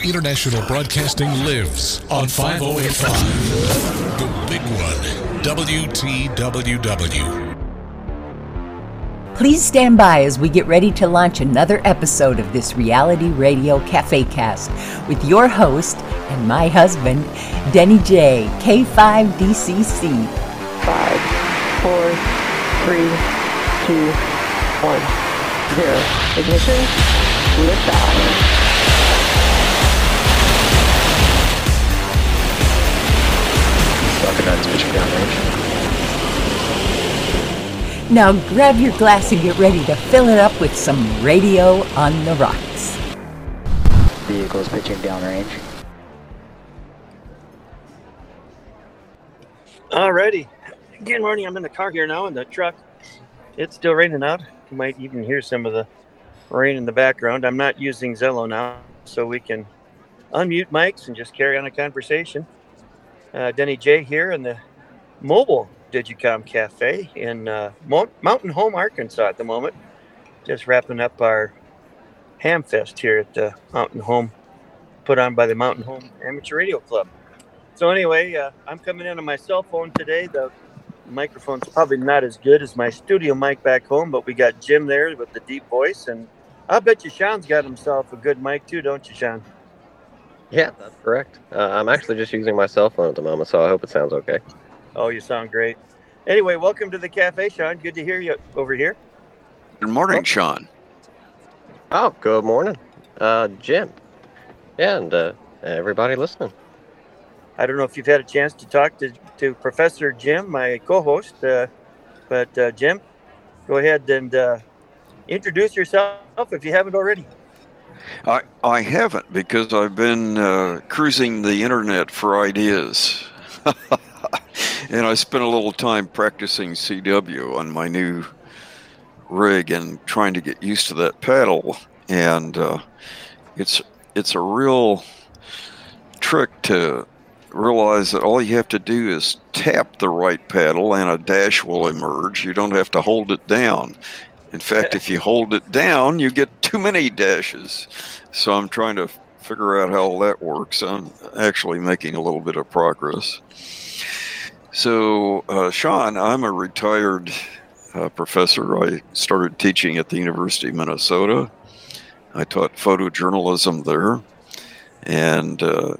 International Broadcasting lives on 5085. The big one, WTWW. Please stand by as we get ready to launch another episode of this reality radio cafe cast with your host and my husband, Denny J, K5DCC. Five, four, three, two, one, zero. Ignition, liftoff. Crocodile's pitching downrange. Now grab your glass and get ready to fill it up with some radio on the rocks. Vehicle's pitching downrange. Alrighty. Good morning. I'm in the car here now in the truck. It's still raining out. You might even hear some of the rain in the background. I'm not using Zello now, so we can unmute mics and just carry on a conversation. Uh, Denny J here in the mobile Digicom Cafe in uh, Mo- Mountain Home, Arkansas at the moment. Just wrapping up our Ham Fest here at the Mountain Home, put on by the Mountain Home Amateur Radio Club. So anyway, uh, I'm coming in on my cell phone today. The microphone's probably not as good as my studio mic back home, but we got Jim there with the deep voice, and I bet you Sean's got himself a good mic too, don't you, Sean? Yeah, that's correct. Uh, I'm actually just using my cell phone at the moment, so I hope it sounds okay. Oh, you sound great. Anyway, welcome to the cafe, Sean. Good to hear you over here. Good morning, Oh. Sean. Oh, good morning, uh, Jim. Yeah, and uh, everybody listening. I don't know if you've had a chance to talk to, to Professor Jim, my co-host, uh, but uh, Jim, go ahead and uh, introduce yourself if you haven't already. I, I haven't because I've been uh, cruising the internet for ideas. and I spent a little time practicing CW on my new rig and trying to get used to that paddle. And uh, it's it's a real trick to realize that all you have to do is tap the right paddle and a dash will emerge. You don't have to hold it down. In fact, if you hold it down, you get too many dashes. So I'm trying to figure out how that works. I'm actually making a little bit of progress. So, uh, Sean, I'm a retired uh, professor. I started teaching at the University of Minnesota. I taught photojournalism there and uh,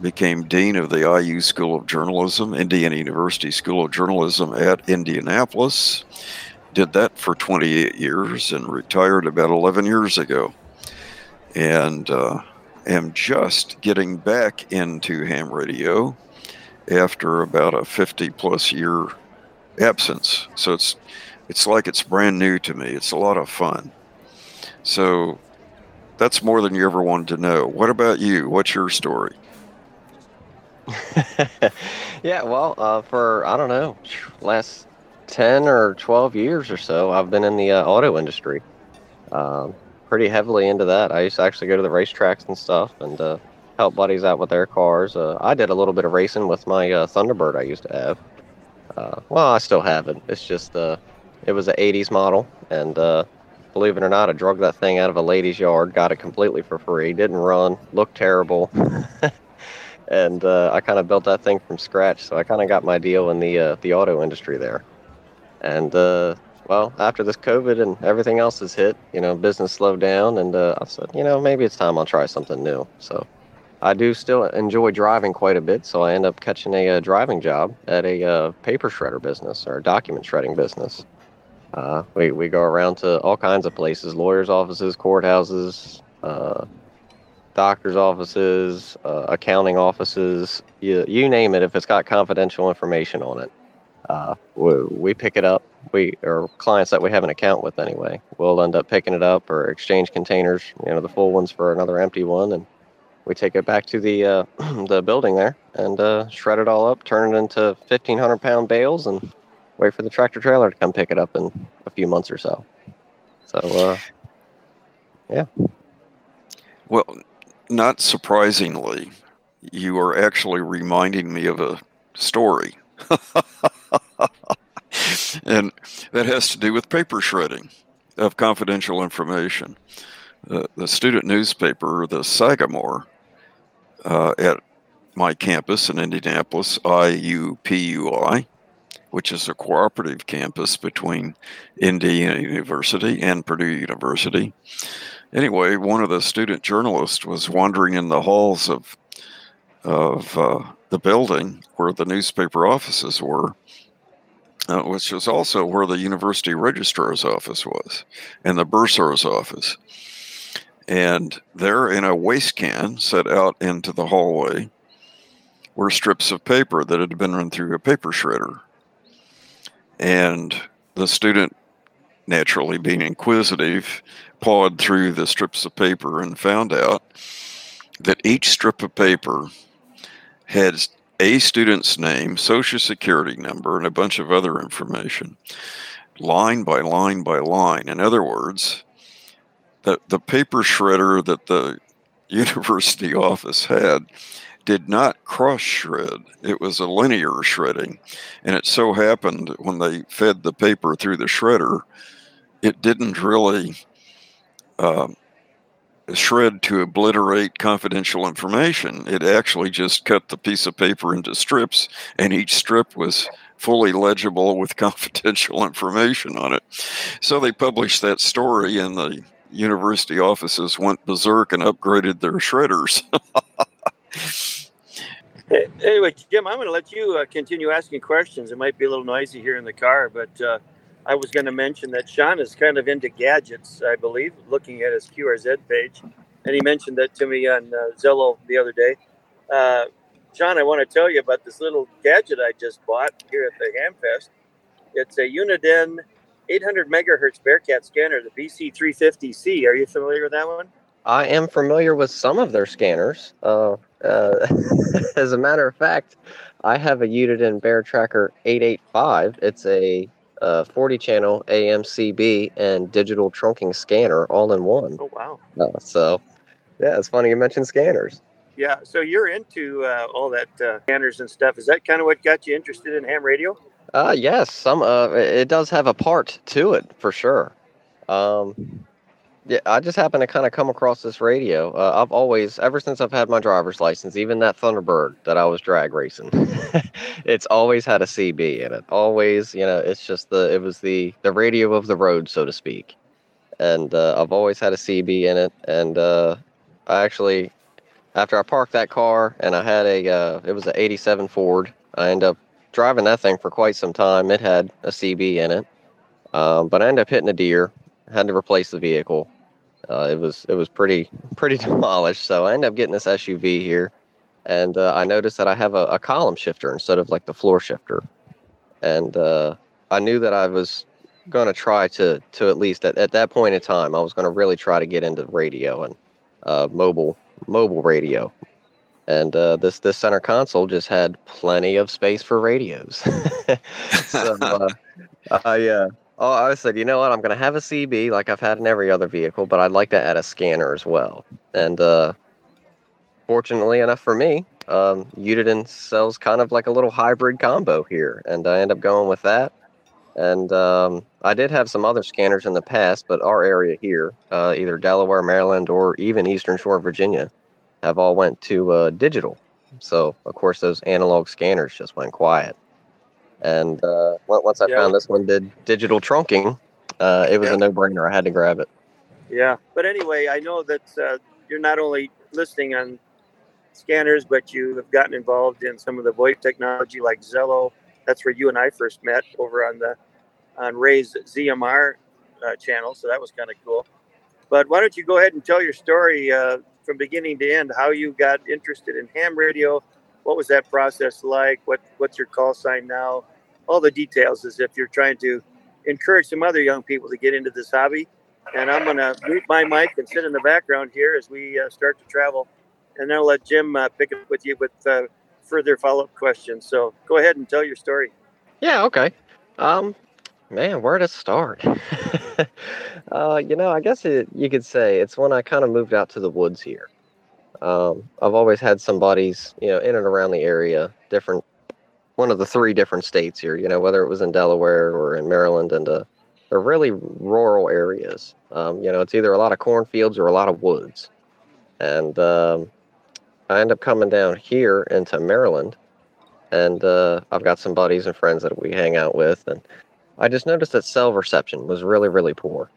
became dean of the IU School of Journalism, Indiana University School of Journalism at Indianapolis. Did that for 28 years and retired about 11 years ago. And uh, am just getting back into ham radio after about a 50 plus year absence. So it's it's like it's brand new to me. It's a lot of fun. So that's more than you ever wanted to know. What about you? What's your story? yeah, well, uh, for I don't know, last ten or twelve years or so, I've been in the uh, auto industry. Um, pretty heavily into that. I used to actually go to the racetracks and stuff and uh, help buddies out with their cars. Uh, I did a little bit of racing with my uh, Thunderbird I used to have. Uh, well, I still have it. It's just uh, it was an '80s model, and believe it or not, I drug that thing out of a lady's yard, got it completely for free. Didn't run, looked terrible. and uh, I kind of built that thing from scratch. So I kind of got my deal in the uh, the auto industry there. And uh, well, after this COVID and everything else has hit, you know, business slowed down, and uh, I said, you know, maybe it's time I'll try something new. So I do still enjoy driving quite a bit, so I end up catching a, uh driving job at a uh, paper shredder business or document shredding business. Uh, we, we go around to all kinds of places lawyers' offices, courthouses, uh, doctor's offices, uh, accounting offices, you, you name it, if it's got confidential information on it. Uh, we, we pick it up. We or clients that we have an account with anyway. We'll end up picking it up or exchange containers, you know, the full ones for another empty one, and we take it back to the uh, the building there and uh, shred it all up, turn it into fifteen hundred pound bales, and wait for the tractor trailer to come pick it up in a few months or so. So, uh, yeah. Well, not surprisingly, you are actually reminding me of a story. and that has to do with paper shredding of confidential information. Uh, the student newspaper, the Sagamore, uh, at my campus in Indianapolis, IUPUI, which is a cooperative campus between Indiana University and Purdue University. Anyway, one of the student journalists was wandering in the halls of of uh, the building where the newspaper offices were, uh, which was also where the university registrar's office was and the bursar's office. And there, in a waste can set out into the hallway, were strips of paper that had been run through a paper shredder. And the student, naturally being inquisitive, pawed through the strips of paper and found out that each strip of paper had a student's name, social security number, and a bunch of other information, line by line by line. In other words, the, the paper shredder that the university office had did not cross shred. It was a linear shredding. And it so happened when they fed the paper through the shredder, it didn't really um, shred to obliterate confidential information. It actually just cut the piece of paper into strips, and each strip was fully legible with confidential information on it. So they published that story, and the university offices went berserk and upgraded their shredders. anyway, Jim, I'm going to let you uh, continue asking questions. It might be a little noisy here in the car, but uh, I was going to mention that Sean is kind of into gadgets, I believe, looking at his QRZ page. And he mentioned that to me on uh, Zello the other day. Uh, Sean, I want to tell you about this little gadget I just bought here at the Hamfest. It's a Uniden 800 megahertz Bearcat scanner, the BC350C. Are you familiar with that one? I am familiar with some of their scanners. Uh, uh, as a matter of fact, I have a Uniden Bear Tracker 885. It's a uh, 40 channel AMCB and digital trunking scanner all in one. Oh, wow. Uh, so, yeah, it's funny you mentioned scanners. Yeah, so you're into uh, all that uh, scanners and stuff. Is that kind of what got you interested in ham radio? Uh, yes, some uh, it does have a part to it for sure. Um, yeah, I just happened to kind of come across this radio. Uh, I've always, ever since I've had my driver's license, even that Thunderbird that I was drag racing, it's always had a CB in it. Always, you know, it's just the, it was the the radio of the road, so to speak. And uh, I've always had a CB in it. And uh, I actually, after I parked that car, and I had a, uh, it was an '87 Ford. I ended up driving that thing for quite some time. It had a CB in it, um, but I ended up hitting a deer had to replace the vehicle. Uh, it was it was pretty pretty demolished. So I ended up getting this SUV here, and uh, I noticed that I have a, a, column shifter instead of like the floor shifter, and uh, I knew that I was going to try to to at least at, at that point in time I was going to really try to get into radio and uh, mobile mobile radio. And uh, this this center console just had plenty of space for radios. so uh, I Oh, I said, you know what? I'm going to have a CB like I've had in every other vehicle, but I'd like to add a scanner as well. And uh, fortunately enough for me, um, sells kind of like a little hybrid combo here, and I end up going with that. And um, I did have some other scanners in the past, but our area here, uh, either Delaware, Maryland, or even Eastern Shore, Virginia, have all went to uh, digital. So of course those analog scanners just went quiet. And uh, once I yeah. found this one did digital trunking, uh, it was yeah. a no-brainer. I had to grab it. Yeah, but anyway, I know that uh, you're not only listening on scanners, but you have gotten involved in some of the VoIP technology like Zello. That's where you and I first met over on the on Ray's ZMR uh, channel. So that was kind of cool. But why don't you go ahead and tell your story uh, from beginning to end? How you got interested in ham radio? What was that process like? What What's your call sign now? All the details as if you're trying to encourage some other young people to get into this hobby. And I'm going to mute my mic and sit in the background here as we uh, start to travel. And then I'll let Jim uh, pick up with you with uh, further follow up questions. So go ahead and tell your story. Yeah, okay. Um, man, where to start? uh, you know, I guess it, you could say it's when I kind of moved out to the woods here. Um, I've always had some buddies, you know, in and around the area, different one of the three different states here. You know, whether it was in Delaware or in Maryland, and uh, they're really rural areas. Um, you know, it's either a lot of cornfields or a lot of woods. And um, I end up coming down here into Maryland, and uh, I've got some buddies and friends that we hang out with, and I just noticed that cell reception was really, really poor.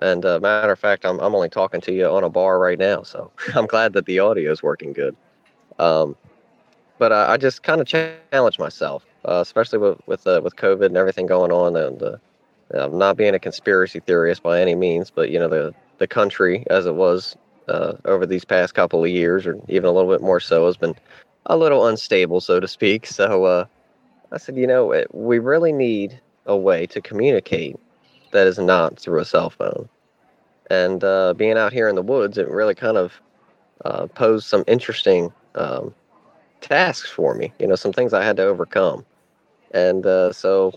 And uh, matter of fact, I'm I'm only talking to you on a bar right now, so I'm glad that the audio is working good. Um, but uh, I just kind of challenge myself, uh, especially with with uh, with COVID and everything going on, and uh, I'm not being a conspiracy theorist by any means, but you know the the country as it was uh, over these past couple of years, or even a little bit more so, has been a little unstable, so to speak. So I said, you know, we really need a way to communicate that is not through a cell phone. And being out here in the woods, it really kind of posed some interesting um, tasks for me. You know, some things I had to overcome. And uh, so,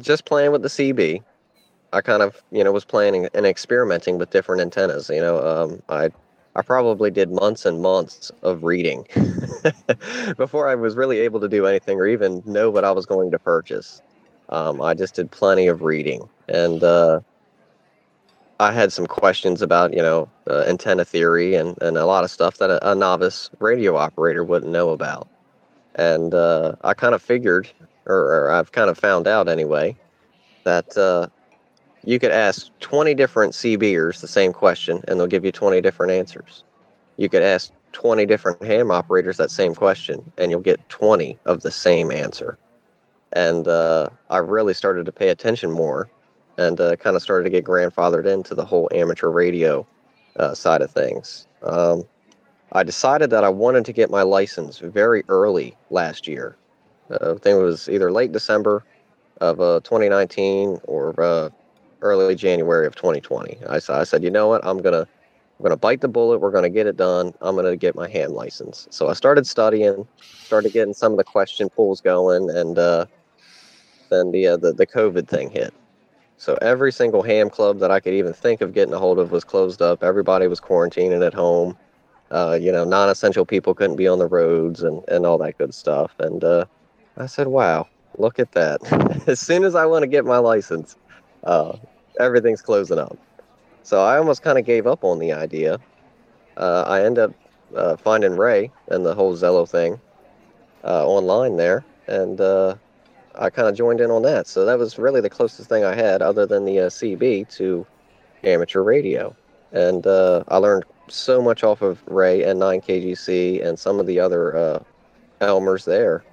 just playing with the CB, I kind of, you know, was planning and experimenting with different antennas. You know, um, I I probably did months and months of reading before I was really able to do anything or even know what I was going to purchase. Um, I just did plenty of reading, and uh, I had some questions about, you know, uh, antenna theory and, and a lot of stuff that a, a novice radio operator wouldn't know about. And uh, I kind of figured, or, or, I've kind of found out anyway, that uh, you could ask 20 different CBers the same question, and they'll give you 20 different answers. You could ask 20 different ham operators that same question, and you'll get 20 of the same answer and uh, I really started to pay attention more, and uh, kind of started to get grandfathered into the whole amateur radio uh, side of things. Um, I decided that I wanted to get my license very early last year. Uh, I think it was either late December of uh, 2019 or uh, early January of 2020. I, I said, you know what, I'm gonna I'm gonna bite the bullet. We're gonna get it done. I'm gonna get my ham license. So I started studying, started getting some of the question pools going, and uh, then the, the the COVID thing hit. So every single ham club that I could even think of getting a hold of was closed up. Everybody was quarantining at home. Uh, you know, non-essential people couldn't be on the roads and, and all that good stuff. And uh, I said, wow, look at that. as soon as I want to get my license, uh, everything's closing up. So I almost kind of gave up on the idea. Uh, I end up uh, finding Ray and the whole Zello thing uh, online there. And I kind of joined in on that. So that was really the closest thing I had, other than the uh, CB, to amateur radio. And uh, I learned so much off of Ray and 9KGC and some of the other uh, Elmers there.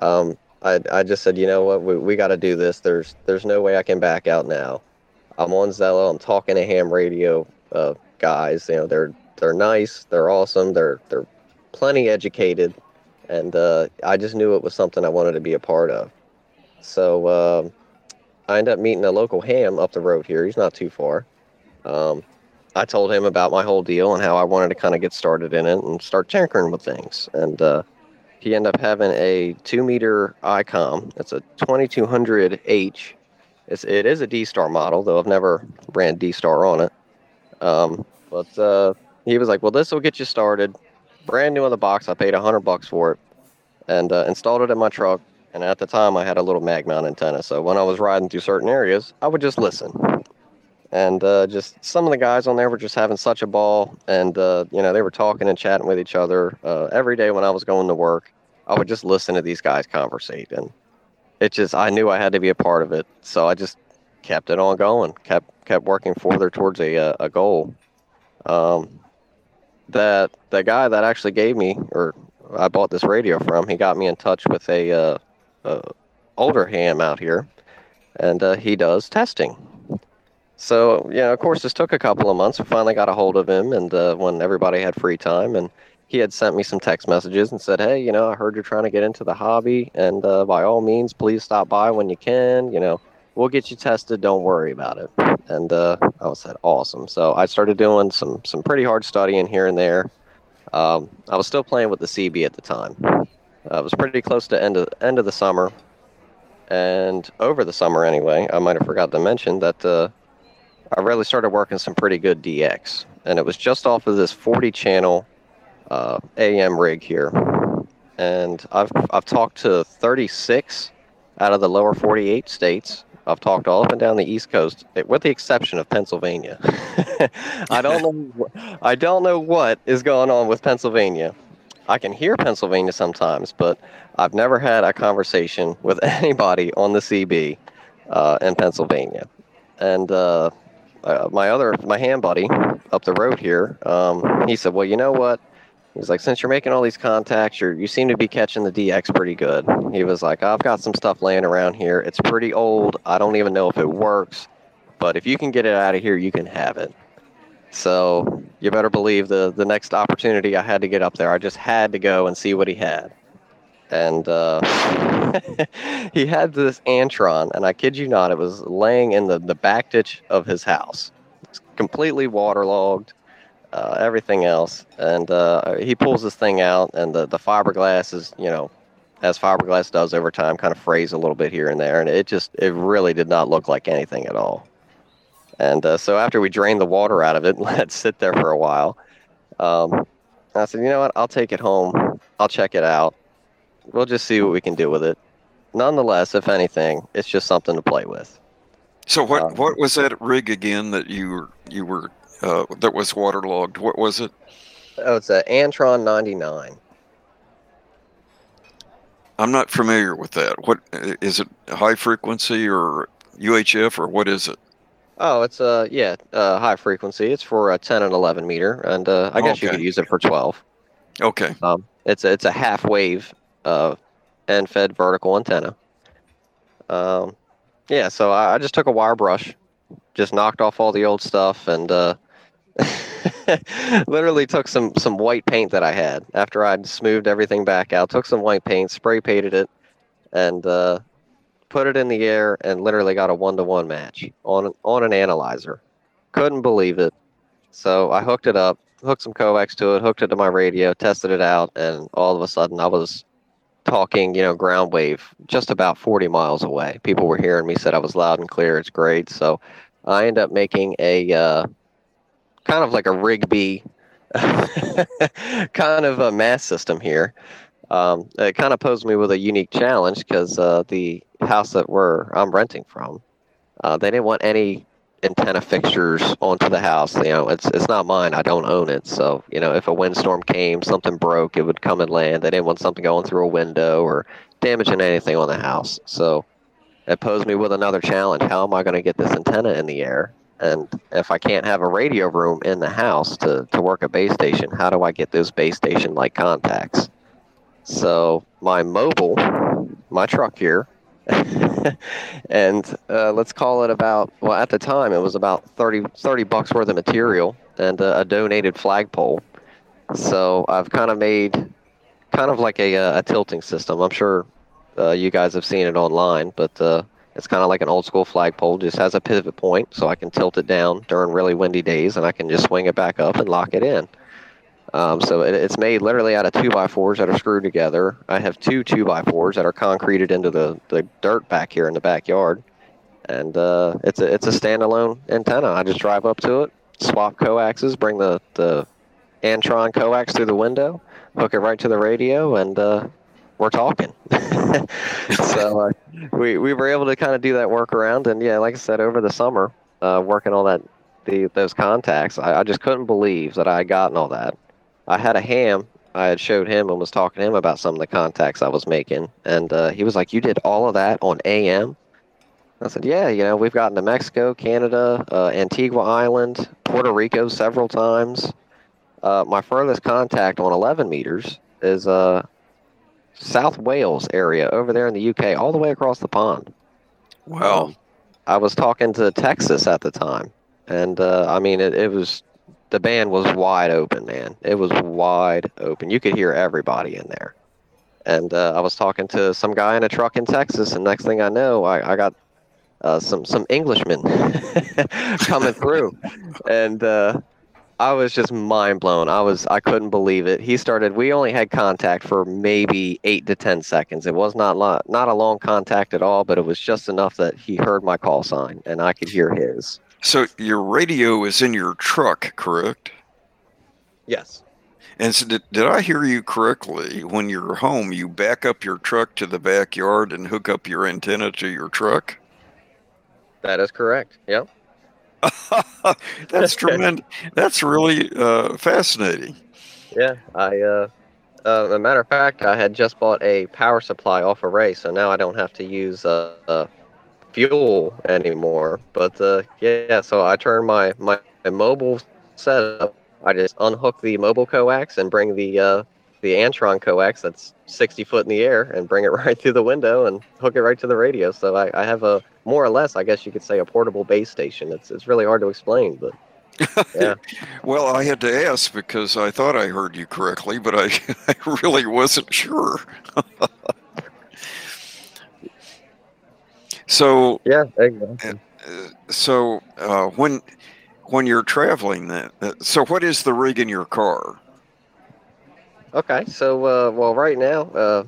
Um, I, I just said, you know what, we, we got to do this. There's there's no way I can back out now. I'm on Zello. I'm talking to ham radio uh, guys. You know, they're they're nice. They're awesome. They're they're plenty educated, and uh, I just knew it was something I wanted to be a part of. So uh, I ended up meeting a local ham up the road here. He's not too far. Um, I told him about my whole deal and how I wanted to kind of get started in it and start tinkering with things. And uh, he ended up having a two meter ICOM. It's a 2200H. It's, it is a D Star model, though I've never ran D Star on it. Um, but uh, he was like, "Well, this will get you started. Brand new in the box. I paid a hundred bucks for it, and uh, installed it in my truck. And at the time, I had a little mag mount antenna. So when I was riding through certain areas, I would just listen. And uh, just some of the guys on there were just having such a ball. And, uh, you know, they were talking and chatting with each other. Uh, every day when I was going to work, I would just listen to these guys conversate. And it just, I knew I had to be a part of it. So I just kept it on going, kept, kept working further towards a, uh, a goal. Um, that the guy that actually gave me, or I bought this radio from, he got me in touch with a, uh, uh, older ham out here, and uh, he does testing. So yeah, of course, this took a couple of months. We finally got a hold of him, and uh, when everybody had free time, and he had sent me some text messages and said, "Hey, you know, I heard you're trying to get into the hobby, and uh, by all means, please stop by when you can. You know, we'll get you tested. Don't worry about it." And uh, I was said, "Awesome." So I started doing some some pretty hard studying here and there. Um, I was still playing with the CB at the time, uh, it was pretty close to end of end of the summer, and over the summer anyway. I might have forgot to mention that uh, I really started working some pretty good DX, and it was just off of this 40 channel uh, AM rig here, and I've I've talked to 36 out of the lower 48 states, I've talked all up and down the East Coast, eh, with the exception of Pennsylvania. I don't know. I don't know what is going on with Pennsylvania. I can hear Pennsylvania sometimes, but I've never had a conversation with anybody on the CB uh, in Pennsylvania. And uh, uh, my other, my hand buddy up the road here, um, he said, "Well, you know what? He's like, since you're making all these contacts, you you seem to be catching the DX pretty good. He was like, I've got some stuff laying around here. It's pretty old. I don't even know if it works, but if you can get it out of here, you can have it. So you better believe the the next opportunity I had to get up there, I just had to go and see what he had. And uh, he had this Antron, and I kid you not, it was laying in the, the back ditch of his house. It's completely waterlogged uh, everything else. And uh, he pulls this thing out, and the, the fiberglass is, you know, as fiberglass does over time, kind of frays a little bit here and there. And it just, it really did not look like anything at all. And uh, so after we drained the water out of it and let it sit there for a while, um, I said, you know what? I'll take it home. I'll check it out. We'll just see what we can do with it. Nonetheless, if anything, it's just something to play with. So what Um, what was that rig again that you were you were uh, that was waterlogged? What was it? Oh, it's a Antron 99. I'm not familiar with that. What is it? High frequency or UHF or what is it? Oh, it's uh yeah, uh, high frequency. It's for a 10 and 11 meter, and uh, I guess you could use it for 12. Okay. Um, it's a, it's a half wave, uh, end fed vertical antenna. Um, yeah, so I, I just took a wire brush, just knocked off all the old stuff, and uh, literally took some some white paint that I had after I'd smoothed everything back out. Took some white paint, spray painted it, and uh, put it in the air, and literally got a one to one match on on an analyzer. Couldn't believe it. So I hooked it up, hooked some coax to it, hooked it to my radio, tested it out, and all of a sudden I was talking, you know, ground wave just about 40 miles away. People were hearing me, said I was loud and clear. It's great. So I end up making a uh, kind of like a Rigby kind of a mass system here. Um, it kind of posed me with a unique challenge because uh, the house that we're I'm renting from, uh, they didn't want any antenna fixtures onto the house. You know, it's it's not mine. I don't own it. So you know, if a windstorm came, something broke, it would come and land. They didn't want something going through a window or damaging anything on the house. So it posed me with another challenge. How am I going to get this antenna in the air? And if I can't have a radio room in the house to, to work a base station, how do I get those base station like contacts? So my mobile, my truck here, and uh, let's call it about well at the time it was about 30, 30 bucks worth of material and a, a donated flagpole. So i've kind of made kind of like a, uh, a tilting system. I'm sure uh, you guys have seen it online but uh, it's kind of like an old school flagpole. Just has a pivot point so i can tilt it down during really windy days and i can just swing it back up and lock it in um, so it, it's made literally out of two by fours that are screwed together. I have two two by fours that are concreted into the, the dirt back here in the backyard, and uh, it's a it's a standalone antenna. I just drive up to it, swap coaxes, bring the the Antron coax through the window, hook it right to the radio, and uh, we're talking. so uh, we we were able to kind of do that workaround, and yeah, like I said, over the summer, uh, working on that the those contacts, I, I just couldn't believe that I had gotten all that. I had a ham. I had showed him and was talking to him about some of the contacts I was making, and uh, he was like, "You did all of that on AM?" I said, "Yeah, you know, we've gotten to Mexico, Canada, uh, Antigua Island, Puerto Rico several times. Uh, my furthest contact on 11 meters is uh, South Wales area over there in the UK, all the way across the pond. Wow. Um, I was talking to Texas at the time, and uh, I mean, it, it was the band was wide open, man. It was wide open. You could hear everybody in there. And uh, I was talking to some guy in a truck in Texas, and next thing I know, I, I got uh, some some Englishmen coming through, and uh, I was just mind blown. I was I couldn't believe it. He started. We only had contact for maybe eight to ten seconds. It was not lo- not a long contact at all, but it was just enough that he heard my call sign and I could hear his. So your radio is in your truck, correct? Yes. And so did, did I hear you correctly? When you're home, you back up your truck to the backyard and hook up your antenna to your truck? That is correct. Yep. That's tremendous. That's really uh, fascinating. Yeah, I. Uh, uh, a matter of fact, I had just bought a power supply off a Ray, so now I don't have to use uh, uh fuel anymore. But uh, yeah, so I turn my, my my mobile setup. I just unhook the mobile coax and bring the uh, the Antron coax that's 60 foot in the air and bring it right through the window and hook it right to the radio. So I, I have a more or less, I guess you could say, a portable base station. It's it's really hard to explain, but yeah. well, I had to ask because I thought I heard you correctly, but I, I really wasn't sure. So yeah, exactly. Uh, so uh, when when you're traveling, then, uh, so what is the rig in your car? Okay, so uh, well, right now, uh,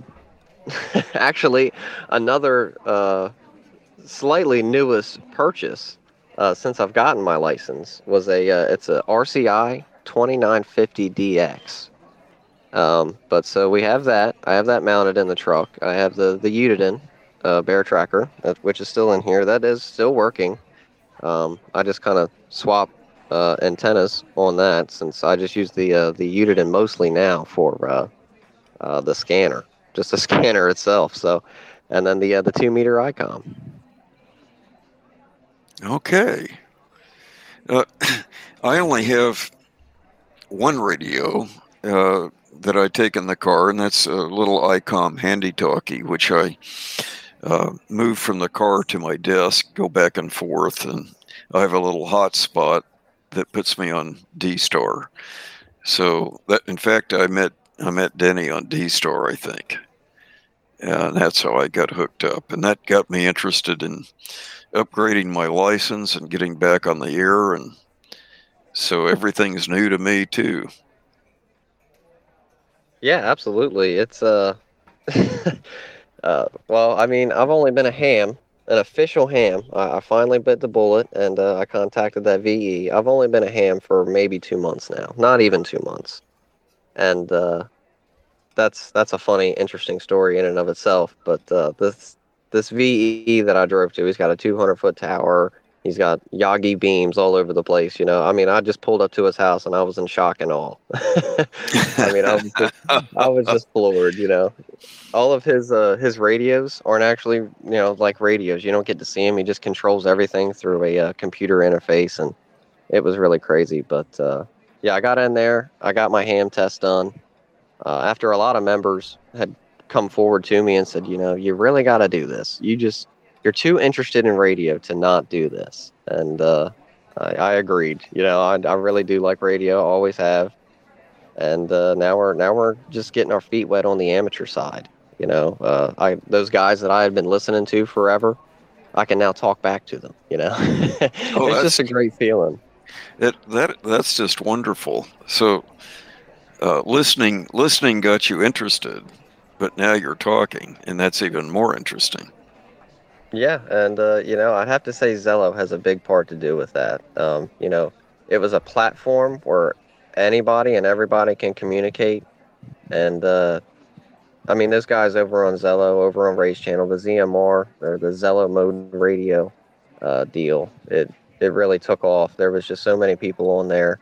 actually, another uh, slightly newest purchase uh, since I've gotten my license was a uh, it's a RCI 2950DX. Um, but so we have that. I have that mounted in the truck. I have the the Uniden uh, bear tracker, which is still in here. That is still working. Um, I just kind of swap uh, antennas on that since I just use the uh, the Uniden mostly now for uh, uh, the scanner, just the scanner itself. So, and then the uh, the two meter ICOM. Okay. Uh, I only have one radio that I take in the car, and that's a little ICOM handy talkie, which I uh, move from the car to my desk, go back and forth, and I have a little hotspot that puts me on D Star. So that, in fact, I met I met Denny on D Star, I think, and that's how I got hooked up, and that got me interested in upgrading my license and getting back on the air, and so everything's new to me too. Yeah, absolutely. It's uh, uh well, I mean, I've only been a ham an official ham. I, I finally bit the bullet and uh, I contacted that VE. I've only been a ham for maybe two months now, not even two months, and uh, that's that's a funny, interesting story in and of itself. But uh, this this VE that I drove to, he's got a 200 foot tower. He's got Yagi beams all over the place. You know, I mean, I just pulled up to his house and I was in shock and all. I mean, I was just, I was just floored. You know, all of his uh, his radios aren't actually you know like radios. You don't get to see him. He just controls everything through a uh, computer interface, and it was really crazy. But uh, yeah, I got in there. I got my ham test done. Uh, after a lot of members had come forward to me and said, you know, you really got to do this. You just you're too interested in radio to not do this. And uh, I, I, agreed. You know, I, I really do like radio. Always have. And uh, now we're now we're just getting our feet wet on the amateur side. You know, uh, I those guys that I had been listening to forever, I can now talk back to them. You know, oh, it's just a great feeling. It, that that's just wonderful. So, uh, listening listening got you interested, but now you're talking, and that's even more interesting. Yeah, and uh, you know, I'd have to say Zello has a big part to do with that. Um, you know, it was a platform where anybody and everybody can communicate, and uh, I mean, those guys over on Zello, over on Ray's Channel, the ZMR or the Zello Mode Radio uh, deal, it it really took off. There was just so many people on there,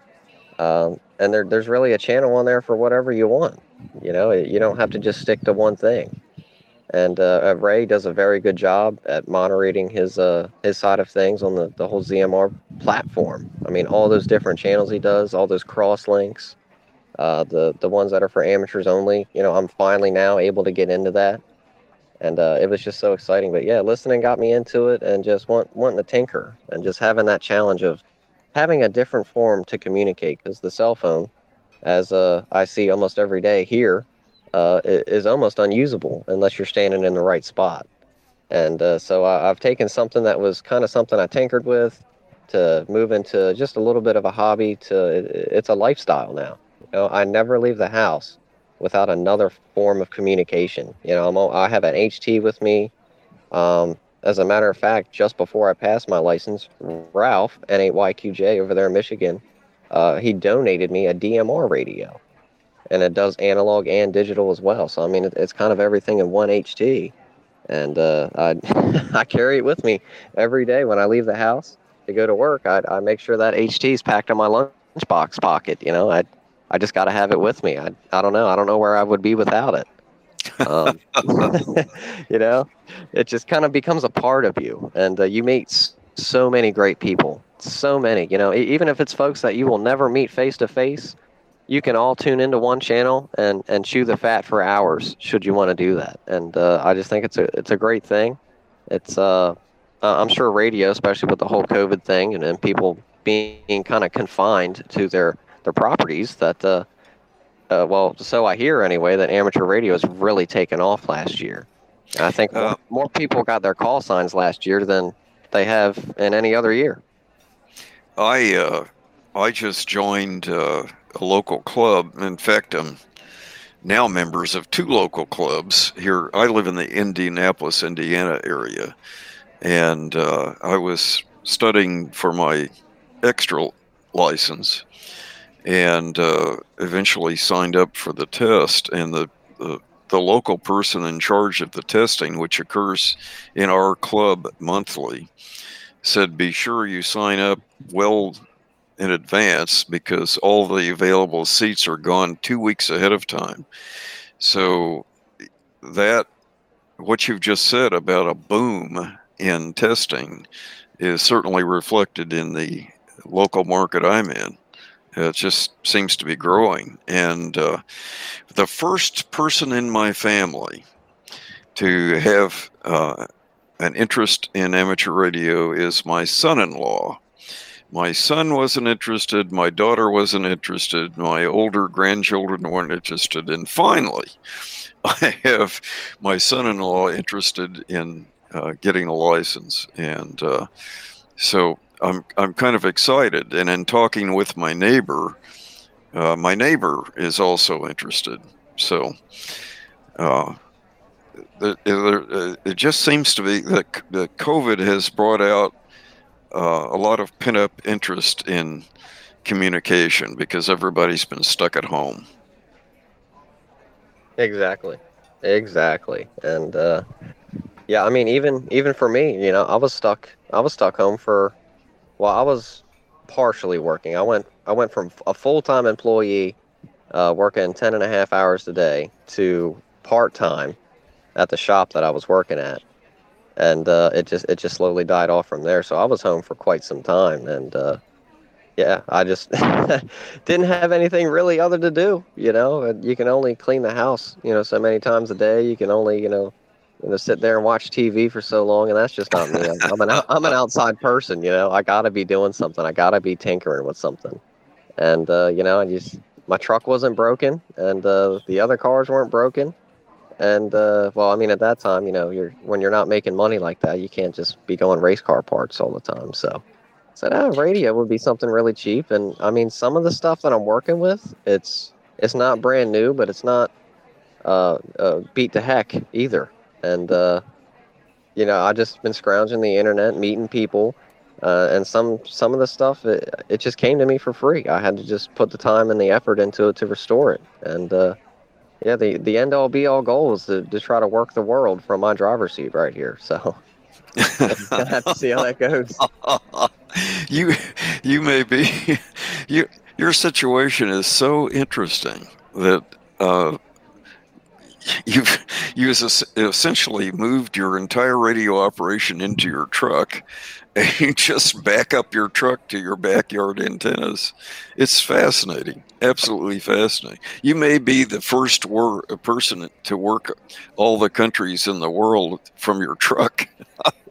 um, and there, there's really a channel on there for whatever you want. You know, you don't have to just stick to one thing. And uh, uh, Ray does a very good job at moderating his uh, his side of things on the, the whole ZMR platform. I mean, all those different channels he does, all those cross links, uh, the the ones that are for amateurs only. You know, I'm finally now able to get into that, and uh, it was just so exciting. But yeah, listening got me into it, and just want, wanting to tinker, and just having that challenge of having a different form to communicate. Because the cell phone, as uh, I see almost every day here, uh, is almost unusable unless you're standing in the right spot. And uh, so I, have taken something that was kind of something I tinkered with to move into just a little bit of a hobby to it's a lifestyle now. You know, I never leave the house without another form of communication. You know, I'm, I have an HT with me. Um, as a matter of fact, just before I passed my license, Ralph, N8YQJ over there in Michigan, uh, he donated me a DMR radio and it does analog and digital as well. So I mean, it's kind of everything in one HT, and uh, I I carry it with me every day when I leave the house to go to work. I I make sure that HT is packed in my lunchbox pocket. You know, I I just got to have it with me. I I don't know. I don't know where I would be without it. Um, you know, it just kind of becomes a part of you, and uh, you meet so many great people. So many, you know, even if it's folks that you will never meet face to face, you can all tune into one channel and and chew the fat for hours should you want to do that. And uh, I just think it's a it's a great thing. It's uh, I'm sure radio, especially with the whole COVID thing and, and people being kind of confined to their their properties, that uh, uh, well, so I hear anyway that amateur radio has really taken off last year. And I think more, Uh, more people got their call signs last year than they have in any other year. I uh, I just joined uh, a local club. In fact, I'm now members of two local clubs here. I live in the Indianapolis, Indiana area, and uh, I was studying for my extra license, and uh, eventually signed up for the test. And the, the the local person in charge of the testing, which occurs in our club monthly, said, "Be sure you sign up well in advance because all the available seats are gone two weeks ahead of time." So that what you've just said about a boom in testing is certainly reflected in the local market I'm in. It just seems to be growing. And uh, the first person in my family to have uh, an interest in amateur radio is my son in law. My son wasn't interested, my daughter wasn't interested, my older grandchildren weren't interested. And finally, I have my son in law interested in uh, getting a license. And uh, so I'm, I'm kind of excited. And in talking with my neighbor, uh, my neighbor is also interested. So uh, the, the, it just seems to be that the COVID has brought out uh, a lot of pent up interest in communication because everybody's been stuck at home. Exactly. Exactly. And uh, yeah, I mean, even even for me, you know, I was stuck. I was stuck home for. Well, I was partially working. I went. I went from a full time employee, uh, working 10 and a half hours a day, to part time, at the shop that I was working at, and uh, it just it just slowly died off from there. So I was home for quite some time, and uh, yeah, I just didn't have anything really other to do. You know, you can only clean the house, you know, so many times a day. You can only, you know, you know, sit there and watch TV for so long, and that's just not me. I'm, an I'm an outside person. You know, I gotta be doing something. I gotta be tinkering with something, and uh, you know, I just my truck wasn't broken, and uh, the other cars weren't broken. And uh, well, I mean, at that time, you know, you're when you're not making money like that, you can't just be going race car parts all the time. So, I said, oh, radio would be something really cheap. And I mean, some of the stuff that I'm working with, it's it's not brand new, but it's not uh, uh, beat to heck either. And uh, you know, I just been scrounging the internet, meeting people, uh, and some some of the stuff it, it just came to me for free. I had to just put the time and the effort into it to restore it. And uh, yeah, the the end all be all goal is to, to try to work the world from my driver's seat right here. So. I have to see how that goes. you you may be you your situation is so interesting that uh, you've you es- essentially moved your entire radio operation into your truck you just back up your truck to your backyard antennas it's fascinating absolutely fascinating you may be the first wor- person to work all the countries in the world from your truck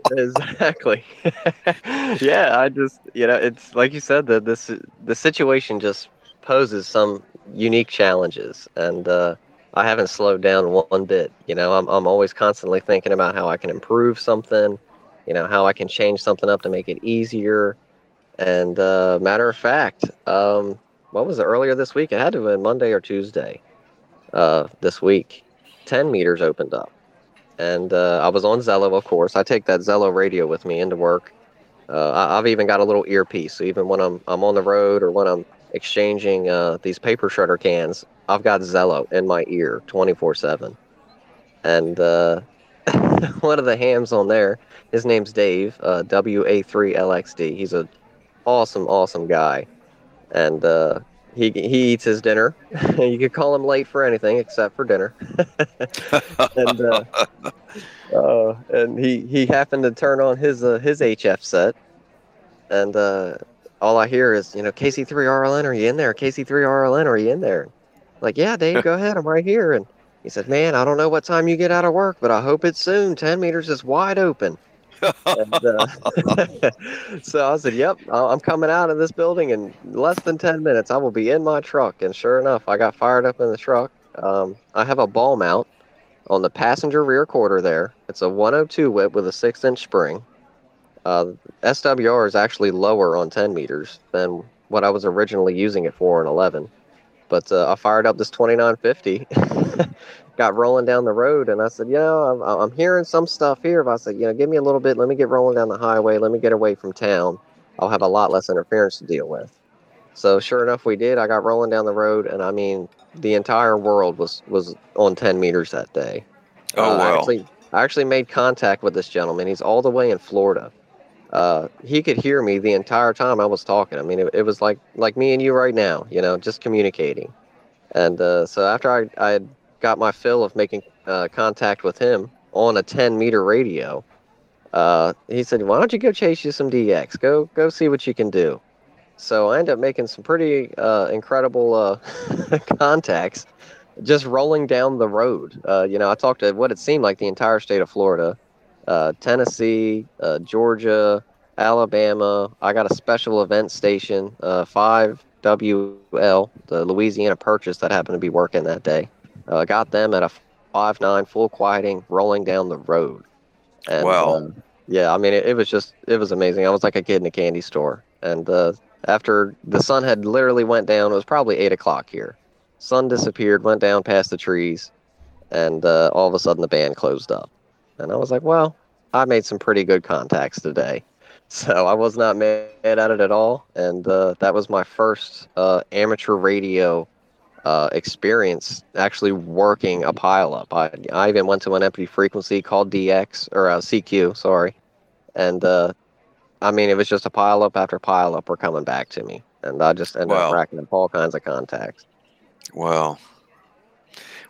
exactly. yeah, I just you know it's like you said that this the situation just poses some unique challenges, and uh, I haven't slowed down one bit. You know, I'm I'm always constantly thinking about how I can improve something. You know, how I can change something up to make it easier. And uh, matter of fact, um, what was it earlier this week? It had to have been Monday or Tuesday. Uh, this week, ten meters opened up and uh, I was on Zello, of course. I take that Zello radio with me into work. Uh, I, I've even got a little earpiece, so even when I'm I'm on the road or when I'm exchanging uh, these paper shredder cans, I've got Zello in my ear, 24/7. And uh, one of the hams on there. His name's Dave, uh, WA3LXD. He's a awesome, awesome guy, and uh, he he eats his dinner. you could call him late for anything except for dinner. and uh, uh, and he he happened to turn on his uh, his HF set, and uh, all I hear is you know KC3RLN, are you in there? KC3RLN, are you in there? Like yeah, Dave, go ahead, I'm right here. And he said, man, I don't know what time you get out of work, but I hope it's soon. Ten meters is wide open and, uh, so I said, "Yep, I'm coming out of this building in less than ten minutes. I will be in my truck." And sure enough, I got fired up in the truck. Um, I have a ball mount on the passenger rear quarter. There, it's a 102 whip with a six-inch spring. Uh, SWR is actually lower on 10 meters than what I was originally using it for in 11. But uh, I fired up this 2950 got rolling down the road, and I said, you know, I'm, I'm hearing some stuff here. But I said, you know, give me a little bit. Let me get rolling down the highway. Let me get away from town. I'll have a lot less interference to deal with. So sure enough, we did. I got rolling down the road, and I mean, the entire world was was on 10 meters that day. Oh uh, wow! I actually, I actually made contact with this gentleman. He's all the way in Florida. Uh, he could hear me the entire time I was talking. I mean, it, it was like like me and you right now. You know, just communicating. And uh, so after I I had got my fill of making uh, contact with him on a 10 meter radio. Uh, he said, "Why don't you go chase you some DX? Go go see what you can do." So I ended up making some pretty uh, incredible uh, contacts, just rolling down the road. Uh, you know, I talked to what it seemed like the entire state of Florida, uh, Tennessee, Georgia, Alabama. I got a special event station, five WL, the Louisiana Purchase that happened to be working that day. Uh, got them at a five nine full quieting, rolling down the road. And, wow. Uh, yeah, I mean, it, it, was just it was amazing. I was like a kid in a candy store. And uh, after the sun had literally went down, it was probably eight o'clock here. Sun disappeared, went down past the trees, and uh, all of a sudden the band closed up. And I was like, well, I made some pretty good contacts today. So I was not mad at it at all. And uh, that was my first uh, amateur radio uh, experience actually working a pileup. I, I even went to an empty frequency called DX or uh, CQ, sorry, and uh, I mean it was just a pileup after pileup were coming back to me, and I just ended wow. up racking up all kinds of contacts. Wow.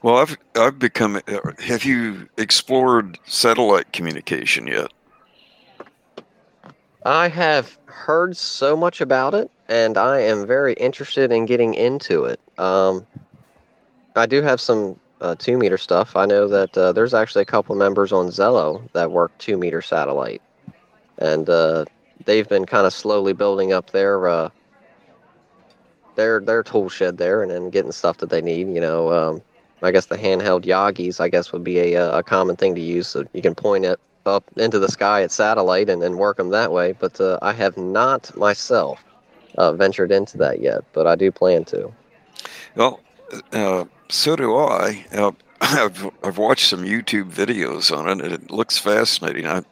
Well, I've I've become. Uh, have you explored satellite communication yet? I have heard so much about it, and I am very interested in getting into it. Um, I do have some uh, two meter stuff. I know that uh, there's actually a couple members on Zello that work two meter satellite, and uh, they've been kind of slowly building up their uh, their their tool shed there, and then getting stuff that they need. You know, um, I guess the handheld Yagis, I guess, would be a, a common thing to use, so you can point it up into the sky at satellite and, and work them that way. But uh, I have not myself uh, ventured into that yet, but I do plan to. Well, uh, so do I. Uh, I've, I've watched some YouTube videos on it, and it looks fascinating. I,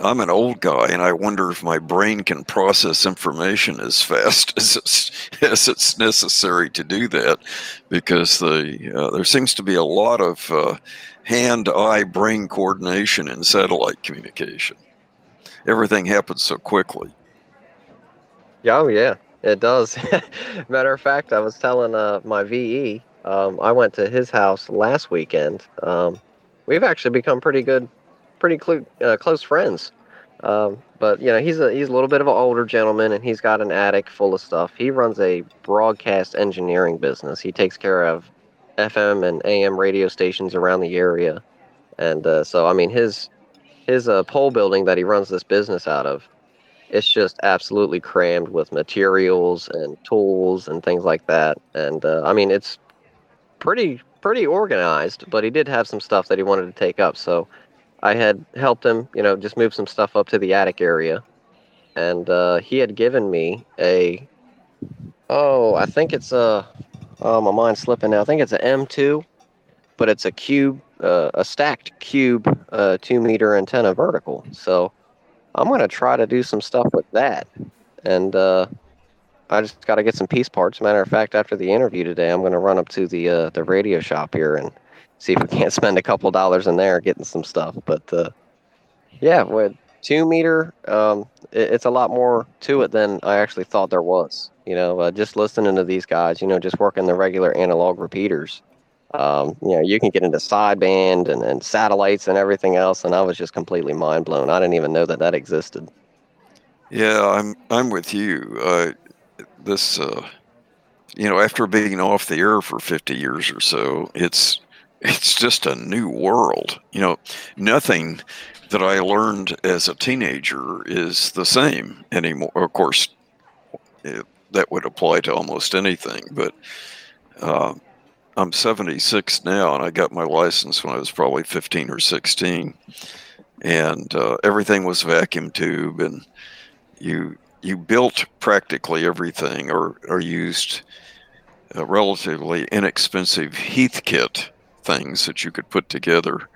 I'm an old guy, and I wonder if my brain can process information as fast as it's, as it's necessary to do that, because the uh, there seems to be a lot of uh, hand-eye brain coordination in satellite communication. Everything happens so quickly. Oh yeah, it does. Matter of fact, I was telling uh, my VE, um, I went to his house last weekend. Um, we've actually become pretty good, pretty cl- uh, close friends. Um, but you know, he's a he's a little bit of an older gentleman, and he's got an attic full of stuff. He runs a broadcast engineering business. He takes care of FM and AM radio stations around the area, and uh, so I mean his his uh, pole building that he runs this business out of it's just absolutely crammed with materials and tools and things like that. And uh, I mean, it's pretty pretty organized, but he did have some stuff that he wanted to take up. So I had helped him, you know, just move some stuff up to the attic area. And uh, he had given me a, oh, I think it's a, oh, my mind's slipping now. I think it's an M2, but it's a cube, uh, a stacked cube, uh, two meter antenna vertical. So I'm gonna try to do some stuff with that, and uh, I just got to get some piece parts. Matter of fact, after the interview today, I'm gonna run up to the uh, the radio shop here and see if we can't spend a couple dollars in there getting some stuff. But uh, yeah, with two meter, um, it, it's a lot more to it than I actually thought there was. You know, uh, just listening to these guys, you know, just working the regular analog repeaters. Um, you know, you can get into sideband and, and satellites and everything else, and I was just completely mind blown. I didn't even know that that existed. Yeah, I'm I'm with you. Uh, this, uh, you know, after being off the air for 50 years or so, it's it's just a new world. You know, nothing that I learned as a teenager is the same anymore. Of course, it, that would apply to almost anything, but uh, I'm 76 now, and I got my license when I was probably 15 or 16, and uh, everything was vacuum tube, and you you built practically everything, or or used relatively inexpensive Heathkit things that you could put together.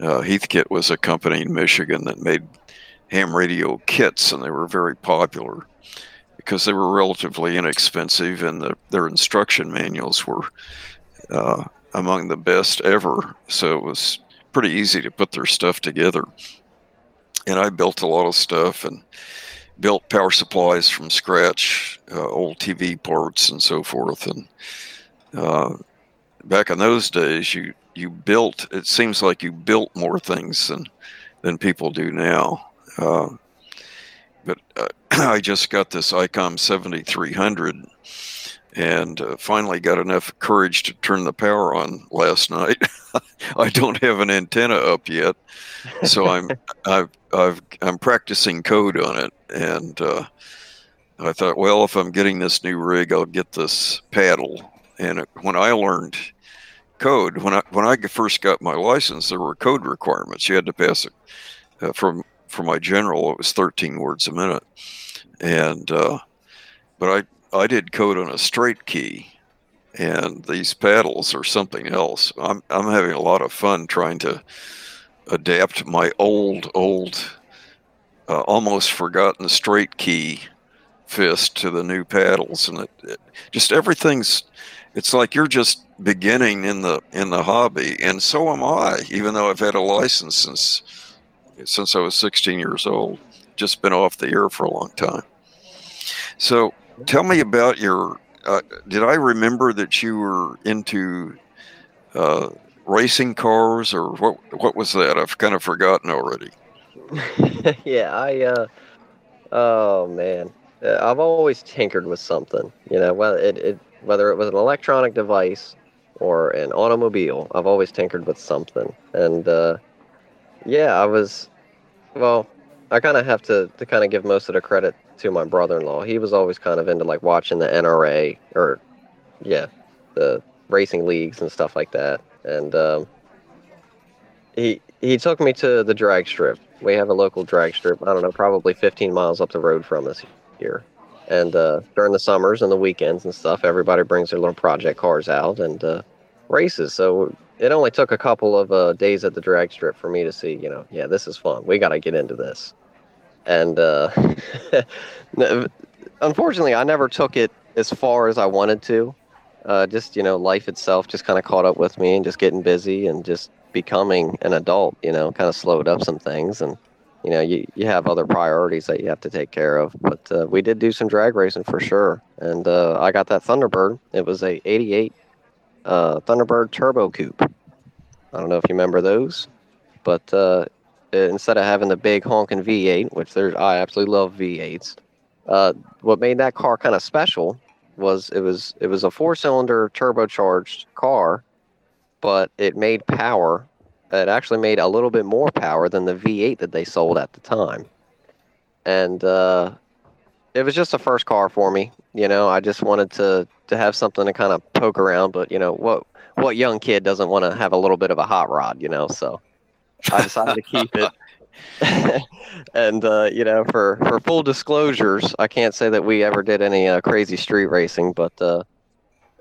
Uh, Heathkit was a company in Michigan that made ham radio kits, and they were very popular because they were relatively inexpensive, and the, their instruction manuals were uh, among the best ever. So it was pretty easy to put their stuff together. And I built a lot of stuff and built power supplies from scratch, uh, old TV parts and so forth. And uh, back in those days, you you built. It seems like you built more things than than people do now. But uh, I just got this ICOM 7300 and uh, finally got enough courage to turn the power on last night. I don't have an antenna up yet, so I'm I've, I've I'm practicing code on it, and uh, I thought, well, if I'm getting this new rig, I'll get this paddle. And it, when I learned code, when I when I first got my license, there were code requirements. You had to pass it uh, from for my general. It was 13 words a minute, and uh, but I I did code on a straight key, and these paddles are something else. I'm I'm having a lot of fun trying to adapt my old old uh, almost forgotten straight key fist to the new paddles, and it, it, just everything's. It's like you're just beginning in the in the hobby, and so am I. Even though I've had a license since since I was 16 years old, just been off the air for a long time. So Tell me about your. Uh, did I remember that you were into uh, racing cars, or what? What was that? I've kind of forgotten already. yeah, I. Uh, oh man, uh, I've always tinkered with something. You know, it, it whether it was an electronic device or an automobile, I've always tinkered with something. And uh, yeah, I was. Well, I kind of have to to kind of give most of the credit to my brother-in-law. He was always kind of into like watching the NRA or yeah, the racing leagues and stuff like that. And um, he he took me to the drag strip. We have a local drag strip. I don't know, probably 15 miles up the road from us here. And uh, during the summers and the weekends and stuff, everybody brings their little project cars out and uh, races. So it only took a couple of uh, days at the drag strip for me to see, you know, yeah, this is fun. We got to get into this and uh, unfortunately, I never took it as far as I wanted to. Uh, just you know, life itself just kind of caught up with me, and just getting busy and just becoming an adult. You know, kind of slowed up some things, and you know, you you have other priorities that you have to take care of. But uh, we did do some drag racing for sure, and uh, I got that Thunderbird. It was a '88 uh, Thunderbird Turbo Coupe. I don't know if you remember those, but uh, instead of having the big honking V8, which there's I absolutely love V8s. Uh, what made that car kind of special was it was it was a four cylinder turbocharged car, but it made power. It actually made a little bit more power than the V8 that they sold at the time, and uh, it was just a first car for me. You know, I just wanted to to have something to kind of poke around. But you know, what what young kid doesn't want to have a little bit of a hot rod? You know, so I decided to keep it. and uh, you know, for for full disclosures, I can't say that we ever did any uh, crazy street racing, but uh,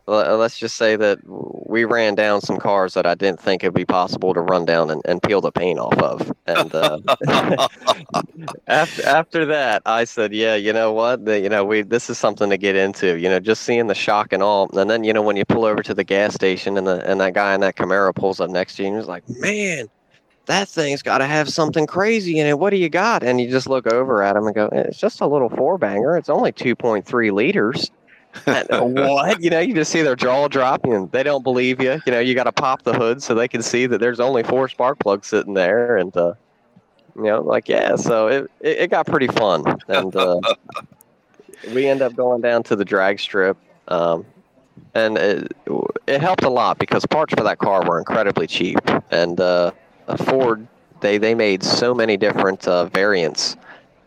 let's just say that we ran down some cars that I didn't think it'd be possible to run down and, and peel the paint off of. And uh, after after that, I said, yeah, you know what, the, you know, we this is something to get into. You know, just seeing the shock and all, and then you know when you pull over to the gas station and the and that guy in that Camaro pulls up next to you, and he's like, man. That thing's got to have something crazy in it. What do you got? And you just look over at him and go, "It's just a little four banger. It's only two point three liters." What? You know, you just see their jaw dropping. and they don't believe you. You know, you got to pop the hood so they can see that there's only four spark plugs sitting there. And, uh, you know, like, yeah, so it, it, it got pretty fun. And uh, we end up going down to the drag strip. Um, and it, it helped a lot because parts for that car were incredibly cheap. And uh, Ford, they, they made so many different uh, variants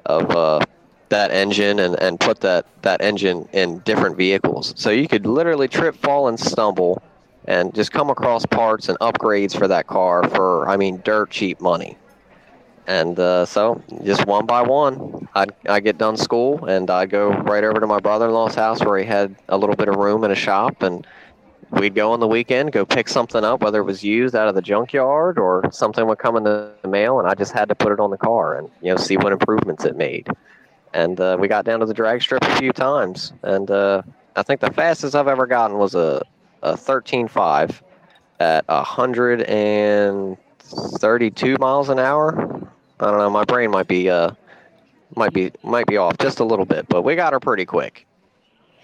of uh, that engine and, and put that, that engine in different vehicles. So you could literally trip, fall, and stumble and just come across parts and upgrades for that car for, I mean, dirt cheap money. And uh, so, just one by one, I'd, I'd get done school and I'd go right over to my brother in law's house where he had a little bit of room in a shop. And we'd go on the weekend, go pick something up, whether it was used out of the junkyard or something would come in the mail. And I just had to put it on the car and, you know, see what improvements it made and uh, we got down to the drag strip a few times. And uh, I think the fastest I've ever gotten was a, a 13.5 at 132 miles an hour. I don't know. My brain might be uh, might be might be off just a little bit, but we got her pretty quick.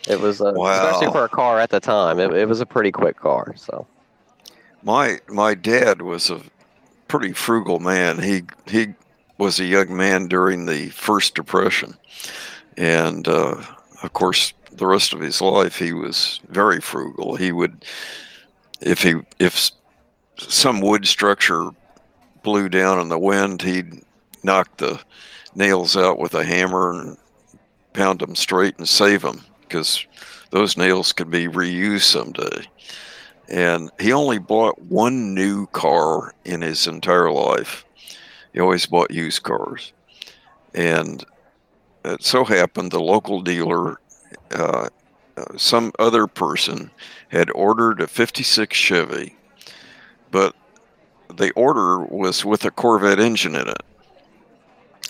It was uh, Wow. especially for a car at the time. It, it was a pretty quick car. So My my dad was a pretty frugal man. He he was a young man during the first depression, and uh, of course, the rest of his life he was very frugal. He would, if he if some wood structure blew down in the wind, he'd knock the nails out with a hammer and pound them straight and save them because those nails could be reused someday and he only bought one new car in his entire life. He always bought used cars, and it so happened the local dealer, uh, uh, some other person, had ordered a '56 Chevy, but the order was with a Corvette engine in it,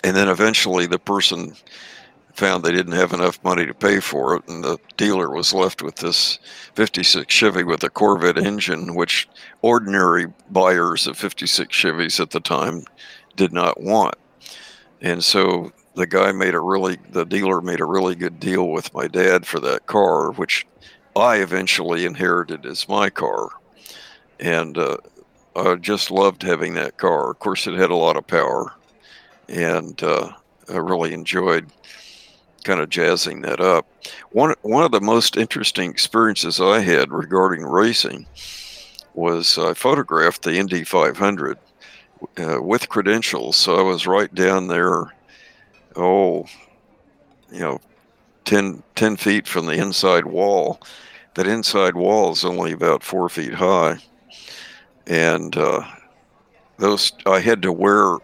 and then eventually the person found they didn't have enough money to pay for it, and the dealer was left with this 56 Chevy with a Corvette engine, which ordinary buyers of 56 Chevys at the time did not want. And so the guy made a really, the dealer made a really good deal with my dad for that car, which I eventually inherited as my car. And uh, I just loved having that car. Of course, it had a lot of power, and uh, I really enjoyed kind of jazzing that up. One one of the most interesting experiences I had regarding racing was I photographed the Indy 500 uh, with credentials, so I was right down there. Oh, you know, 10, 10 feet from the inside wall. That inside wall is only about four feet high, and uh, those I had to wear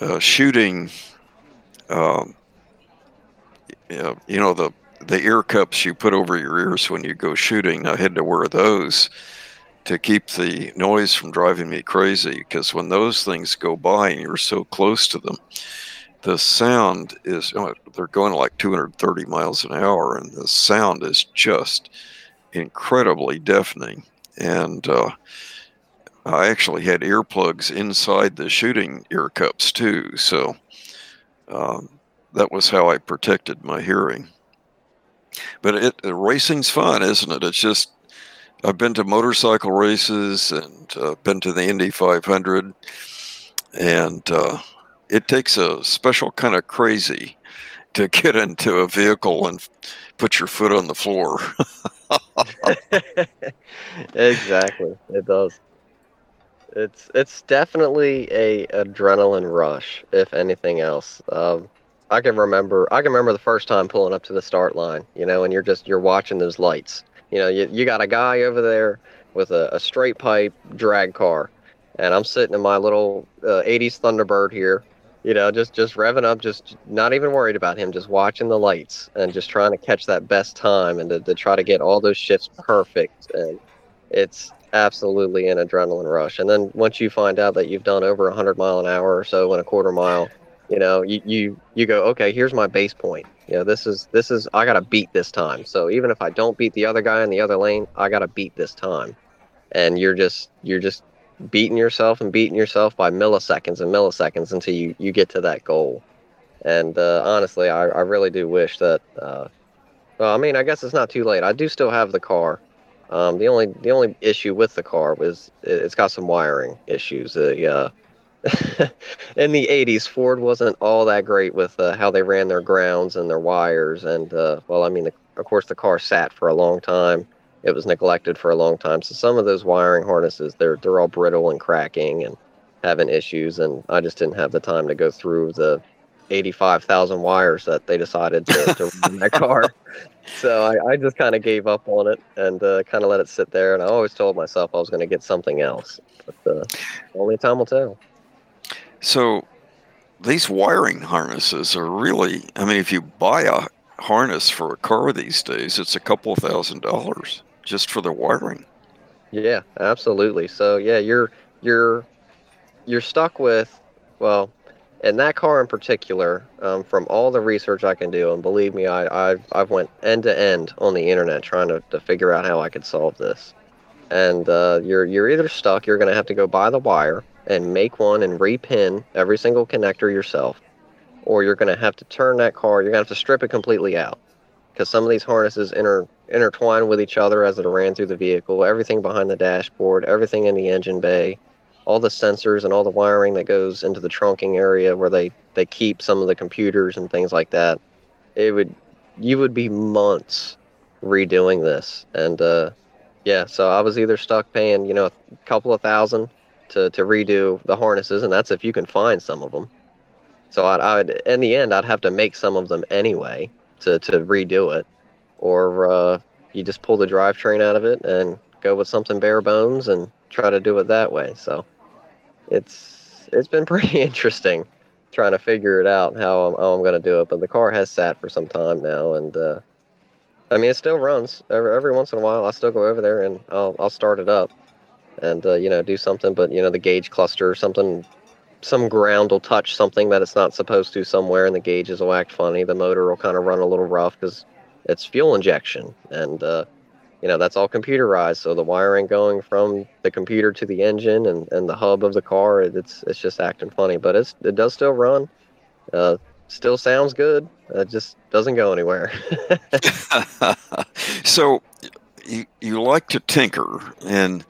uh, shooting. Um, yeah, you know the the ear cups you put over your ears when you go shooting. I had to wear those to keep the noise from driving me crazy because when those things go by and you're so close to them, the sound is oh, they're going like 230 miles an hour and the sound is just incredibly deafening and uh, I actually had earplugs inside the shooting ear cups too so um, that was how I protected my hearing. But it racing's fun, isn't it? It's just I've been to motorcycle races and uh, been to the Indy 500, and uh, it takes a special kind of crazy to get into a vehicle and put your foot on the floor. exactly, it does. It's it's definitely a adrenaline rush, if anything else. Um, I can remember I can remember the first time pulling up to the start line, you know, and you're just you're watching those lights. You know, you, you got a guy over there with a, a straight pipe drag car, and I'm sitting in my little uh, 80s Thunderbird here, you know, just just revving up, just not even worried about him, just watching the lights and just trying to catch that best time and to, to try to get all those shifts perfect. And it's absolutely an adrenaline rush. And then once you find out that you've done over 100 mile an hour or so in a quarter mile, you know, you you you go, okay, here's my base point. You know, this is this is I got to beat this time. So even if I don't beat the other guy in the other lane, I got to beat this time. And you're just you're just beating yourself and beating yourself by milliseconds and milliseconds until you you get to that goal. And uh, honestly, I, I really do wish that. Uh, well, I mean, I guess it's not too late. I do still have the car. Um, the only the only issue with the car was it, it's got some wiring issues. Uh, in the 80s, Ford wasn't all that great with uh, how they ran their grounds and their wires. And, uh, well, I mean, the, of course, the car sat for a long time. It was neglected for a long time. So some of those wiring harnesses, they're, they're all brittle and cracking and having issues. And I just didn't have the time to go through the 85,000 wires that they decided to, to run that car. So I, I just kind of gave up on it and uh, kind of let it sit there. And I always told myself I was going to get something else. But uh, only time will tell. So these wiring harnesses are really, I mean, if you buy a harness for a car these days, it's a couple thousand dollars just for the wiring. Yeah, absolutely. So yeah, you're you're you're stuck with well, in that car in particular, um, from all the research I can do, and believe me, I I've, I've went end to end on the internet trying to, to figure out how I could solve this. And uh, you're you're either stuck, you're going to have to go buy the wire, and make one and repin every single connector yourself, or you're going to have to turn that car, you're going to have to strip it completely out because some of these harnesses inter, intertwine with each other as it ran through the vehicle, everything behind the dashboard, everything in the engine bay, all the sensors and all the wiring that goes into the trunking area where they, they keep some of the computers and things like that. It would, you would be months redoing this. And, uh, yeah, so I was either stuck paying, you know, a couple of thousand to, to redo the harnesses, and that's if you can find some of them. So I'd, I'd in the end, I'd have to make some of them anyway to, to redo it, or uh, you just pull the drivetrain out of it and go with something bare bones and try to do it that way. So it's it's been pretty interesting trying to figure it out how I'm, how I'm going to do it. But the car has sat for some time now, and uh, I mean it still runs every every once in a while. I still go over there and I'll I'll start it up and uh, you know do something but you know the gauge cluster or something some ground will touch something that it's not supposed to somewhere and the gauges will act funny. The motor will kind of run a little rough because it's fuel injection and uh, you know that's all computerized. So the wiring going from the computer to the engine and, and the hub of the car it's it's just acting funny but it's it does still run. Uh, still sounds good. It just doesn't go anywhere. So you, you like to tinker and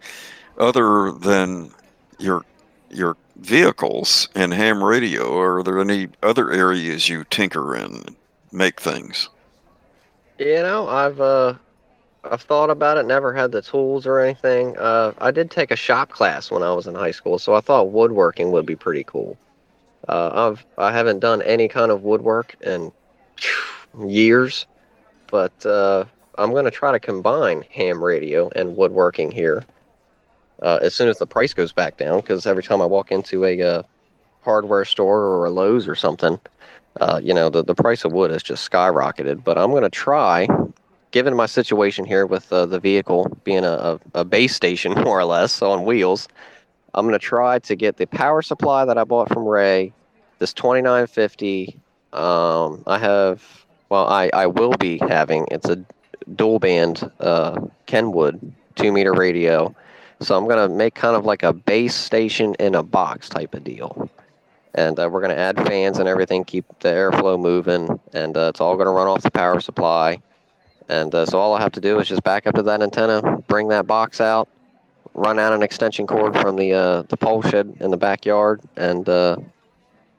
other than your your vehicles and ham radio, are there any other areas you tinker in, make things? You know, I've uh, I've thought about it. Never had the tools or anything. Uh, I did take a shop class when I was in high school, so I thought woodworking would be pretty cool. Uh, I've I haven't done any kind of woodwork in years, but uh, I'm going to try to combine ham radio and woodworking here uh, as soon as the price goes back down. Because every time I walk into a uh, hardware store or a Lowe's or something, uh, you know, the, the price of wood has just skyrocketed. But I'm going to try, given my situation here with uh, the vehicle being a, a, base station, more or less, on wheels, I'm going to try to get the power supply that I bought from Ray, this 2950. Um, I have, well, I, I will be having, it's a dual band uh, Kenwood two meter radio so I'm going to make kind of like a base station in a box type of deal. And uh, we're going to add fans and everything, keep the airflow moving, and uh, it's all going to run off the power supply. And uh, so all I have to do is just back up to that antenna, bring that box out, run out an extension cord from the uh, the pole shed in the backyard, and uh,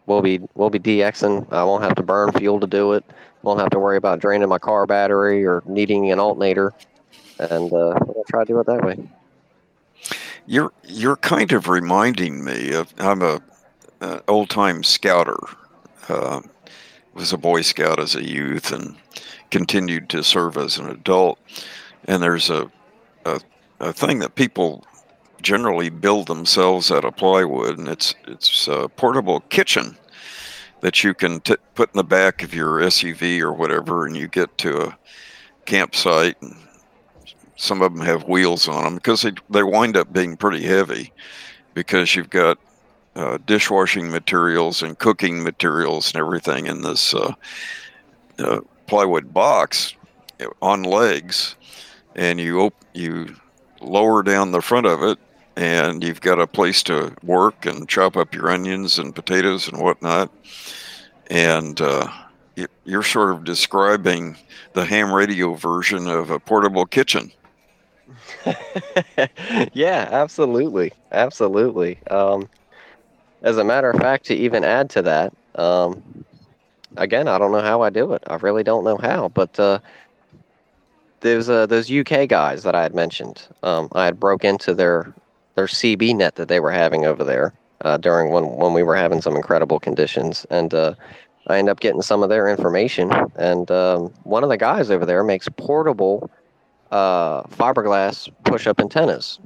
we'll be we'll be DXing. I won't have to burn fuel to do it. Won't have to worry about draining my car battery or needing an alternator, and uh, we'll try to do it that way. You're you're kind of reminding me of I'm a, a old time scouter. Uh, was a Boy Scout as a youth and continued to serve as an adult. And there's a a, a thing that people generally build themselves out of plywood, and it's it's a portable kitchen that you can t- put in the back of your SUV or whatever, and you get to a campsite and some of them have wheels on them because they they wind up being pretty heavy because you've got uh, dishwashing materials and cooking materials and everything in this uh, uh, plywood box on legs, and you op- you lower down the front of it, and you've got a place to work and chop up your onions and potatoes and whatnot, and uh, you're sort of describing the ham radio version of a portable kitchen. yeah, absolutely, absolutely. Um, as a matter of fact, to even add to that, um, again, I don't know how I do it. I really don't know how, but uh, there's uh, those UK guys that I had mentioned. Um, I had broke into their their CB net that they were having over there uh, during when when we were having some incredible conditions, and uh, I end up getting some of their information. And um, one of the guys over there makes portable uh, fiberglass push-up antennas,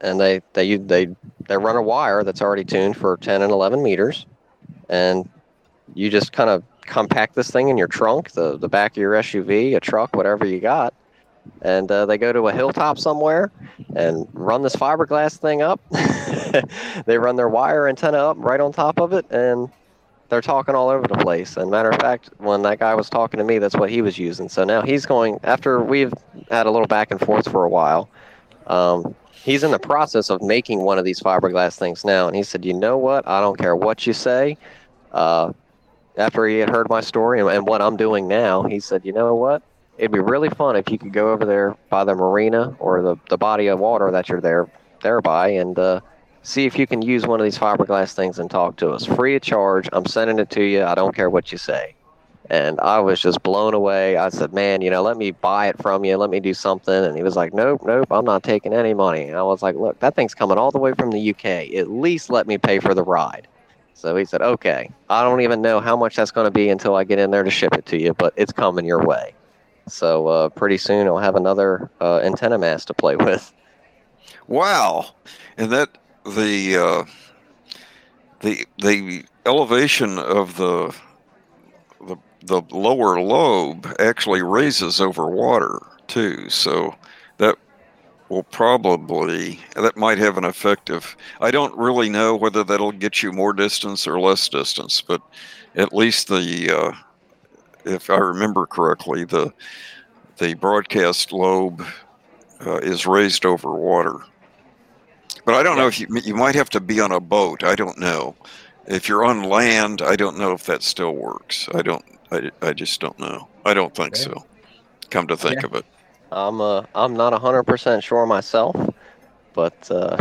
and they they they they run a wire that's already tuned for 10 and 11 meters, and you just kind of compact this thing in your trunk, the the back of your SUV, a truck, whatever you got, and uh, they go to a hilltop somewhere and run this fiberglass thing up. they run their wire antenna up right on top of it, and they're talking all over the place. And matter of fact, when that guy was talking to me, that's what he was using. So now he's going after we've had a little back and forth for a while. Um, he's in the process of making one of these fiberglass things now, and he said, "You know what? I don't care what you say." Uh, after he had heard my story and, and what I'm doing now, he said, "You know what? It'd be really fun if you could go over there by the marina or the, the body of water that you're there there by and uh, see if you can use one of these fiberglass things and talk to us free of charge. I'm sending it to you. I don't care what you say." And I was just blown away. I said, "Man, you know, let me buy it from you. Let me do something." And he was like, "Nope, nope, I'm not taking any money." And I was like, "Look, that thing's coming all the way from the UK. At least let me pay for the ride." So he said, "Okay, I don't even know how much that's going to be until I get in there to ship it to you, but it's coming your way." So uh, pretty soon I'll have another uh, antenna mast to play with. Wow, and that the uh, the the elevation of the the the lower lobe actually raises over water too. So that will probably that might have an effect of I don't really know whether that'll get you more distance or less distance, but at least the uh, if I remember correctly, the the broadcast lobe uh, is raised over water. But I don't know if you you might have to be on a boat. I don't know. If you're on land, I don't know if that still works. I don't. I, I just don't know. I don't think Okay. so. Come to think Yeah. of it. I'm uh, I'm not hundred percent sure myself, but uh,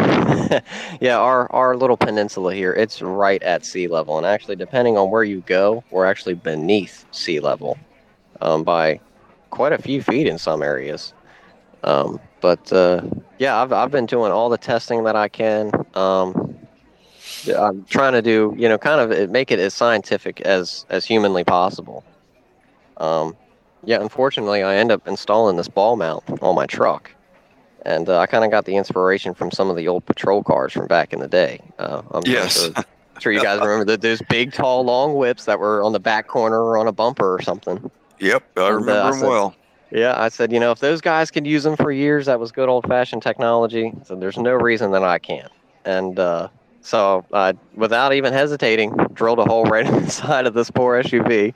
yeah, our our little peninsula here, it's right at sea level, and actually, depending on where you go, we're actually beneath sea level um, by quite a few feet in some areas. Um, but uh, yeah, I've I've been doing all the testing that I can. Um, I'm trying to do you know kind of uh, make it as scientific as as humanly possible. Um, yeah, unfortunately, I end up installing this ball mount on my truck, and uh, I kind of got the inspiration from some of the old patrol cars from back in the day. Uh, I'm Yes. sure, sure you guys remember that those big, tall, long whips that were on the back corner or on a bumper or something. Yep, I And, uh, remember I them said- well. Yeah, I said, you know, if those guys could use them for years, that was good old-fashioned technology. So there's no reason that I can't. And uh, so, I, without even hesitating, drilled a hole right in the side of this poor SUV,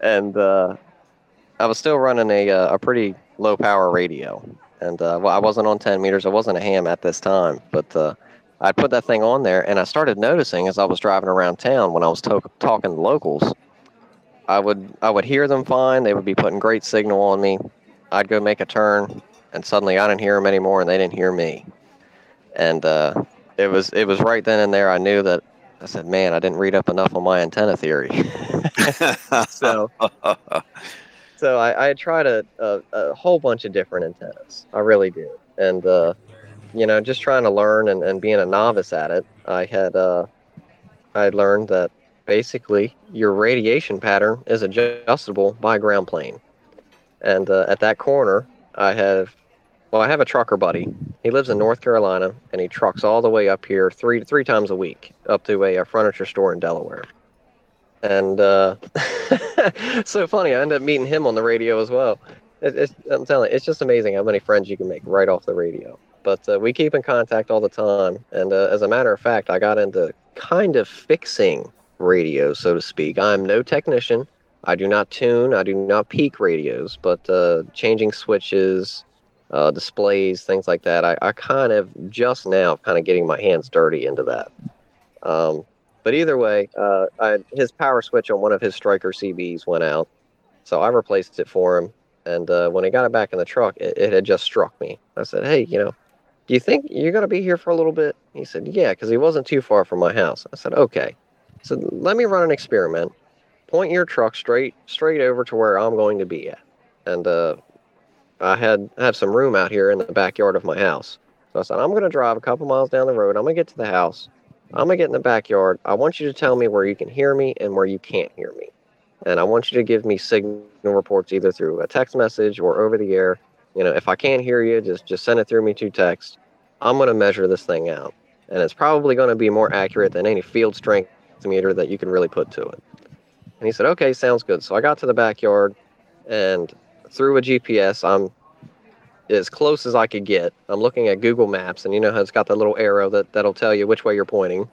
and uh, I was still running a uh, a pretty low power radio. And uh, well, I wasn't on 10 meters. I wasn't a ham at this time, but uh, I put that thing on there, and I started noticing as I was driving around town when I was to- talking to locals. I would I would hear them fine. They would be putting great signal on me. I'd go make a turn, and suddenly I didn't hear them anymore, and they didn't hear me. And uh, it was it was right then and there I knew that I said, "Man, I didn't read up enough on my antenna theory." so so I, I tried a, a, a whole bunch of different antennas. I really did, and uh, you know, just trying to learn and, and being a novice at it, I had uh, I had learned that basically your radiation pattern is adjustable by ground plane. And uh, at that corner, I have, well, I have a trucker buddy. He lives in North Carolina, and he trucks all the way up here three three times a week up to a, a furniture store in Delaware. And uh, so funny, I ended up meeting him on the radio as well. it, it's, I'm telling you, it's just amazing how many friends you can make right off the radio. But uh, we keep in contact all the time, and uh, as a matter of fact, I got into kind of fixing radio, so to speak. I'm no technician. I do not tune. I do not peak radios, but uh, changing switches, uh, displays, things like that. I, I kind of just now kind of getting my hands dirty into that. Um, but either way, uh, I, his power switch on one of his Stryker CBs went out, so I replaced it for him. And uh, when I got it back in the truck, it, it had just struck me. I said, "Hey, you know, do you think you're going to be here for a little bit?" He said, "Yeah," because he wasn't too far from my house. I said, "Okay." So let me run an experiment. Point your truck straight straight over to where I'm going to be at. And uh, I had have some room out here in the backyard of my house. So I said, I'm going to drive a couple miles down the road. I'm going to get to the house. I'm going to get in the backyard. I want you to tell me where you can hear me and where you can't hear me. And I want you to give me signal reports either through a text message or over the air. You know, if I can't hear you, just just send it through me to text. I'm going to measure this thing out. And it's probably going to be more accurate than any field strength meter that you can really put to it. And he said, okay, sounds good. So I got to the backyard and through a GPS, I'm as close as I could get. I'm looking at Google Maps, and you know how it's got that little arrow that, that'll tell you which way you're pointing.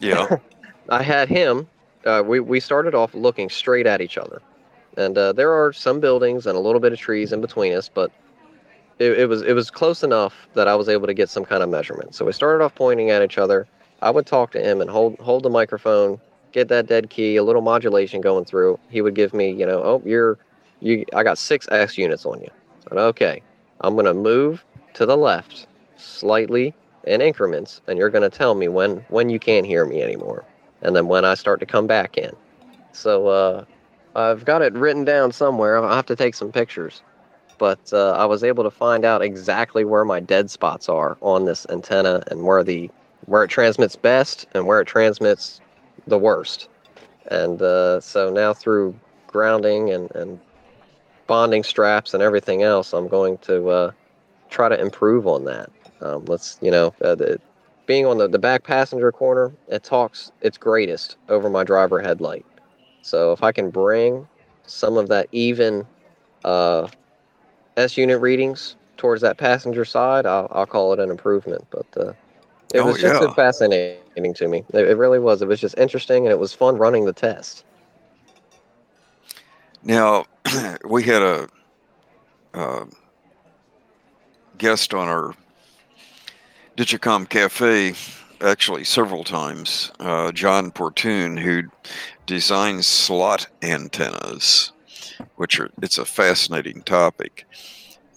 Yeah. I had him, uh, we, we started off looking straight at each other. And uh, there are some buildings and a little bit of trees in between us, but it, it was it was close enough that I was able to get some kind of measurement. So we started off pointing at each other. I would talk to him and hold hold the microphone, get that dead key, a little modulation going through. He would give me, you know, oh, you're you I got six S units on you. Okay, I'm gonna move to the left slightly in increments, and you're gonna tell me when when you can't hear me anymore, and then when I start to come back in. So uh, I've got it written down somewhere. I'll have to take some pictures, but uh, I was able to find out exactly where my dead spots are on this antenna and where the where it transmits best and where it transmits the worst. And uh, so now through grounding and, and bonding straps and everything else, I'm going to uh, try to improve on that. Um, let's, you know, uh, the, being on the, the back passenger corner, it talks its greatest over my driver headlight. So if I can bring some of that even uh, S unit readings towards that passenger side, I'll, I'll call it an improvement. But uh, it Oh, was just yeah. fascinating to me. It, it really was. It was just interesting, and it was fun running the test. Now, we had a uh, guest on our Digicom Cafe actually several times, uh, John Portune, who designs slot antennas, which are it's a fascinating topic.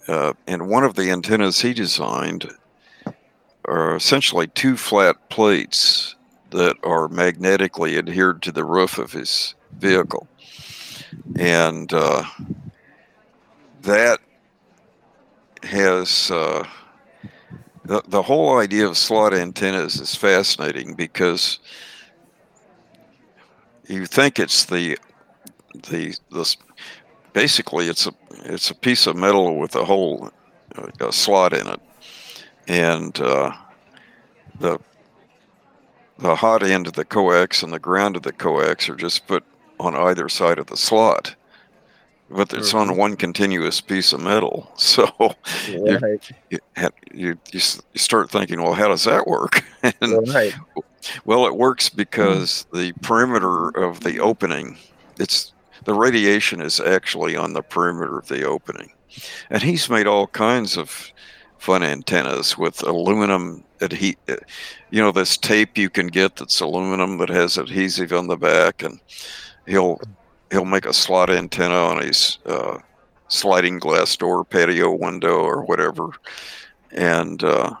Uh, and one of the antennas he designed are essentially two flat plates that are magnetically adhered to the roof of his vehicle. And uh, that has uh, the, the whole idea of slot antennas is fascinating because you think it's the the this basically it's a it's a piece of metal with a hole uh, a slot in it and uh, the the hot end of the coax and the ground of the coax are just put on either side of the slot but it's on one continuous piece of metal. So you, you, you, you you start thinking well how does that work? And Right. well it works because the perimeter of the opening it's the radiation is actually on the perimeter of the opening. And he's made all kinds of fun antennas with aluminum adhe- you know this tape you can get that's aluminum that has adhesive on the back and he'll he'll make a slot antenna on his uh, sliding glass door patio window or whatever. And uh,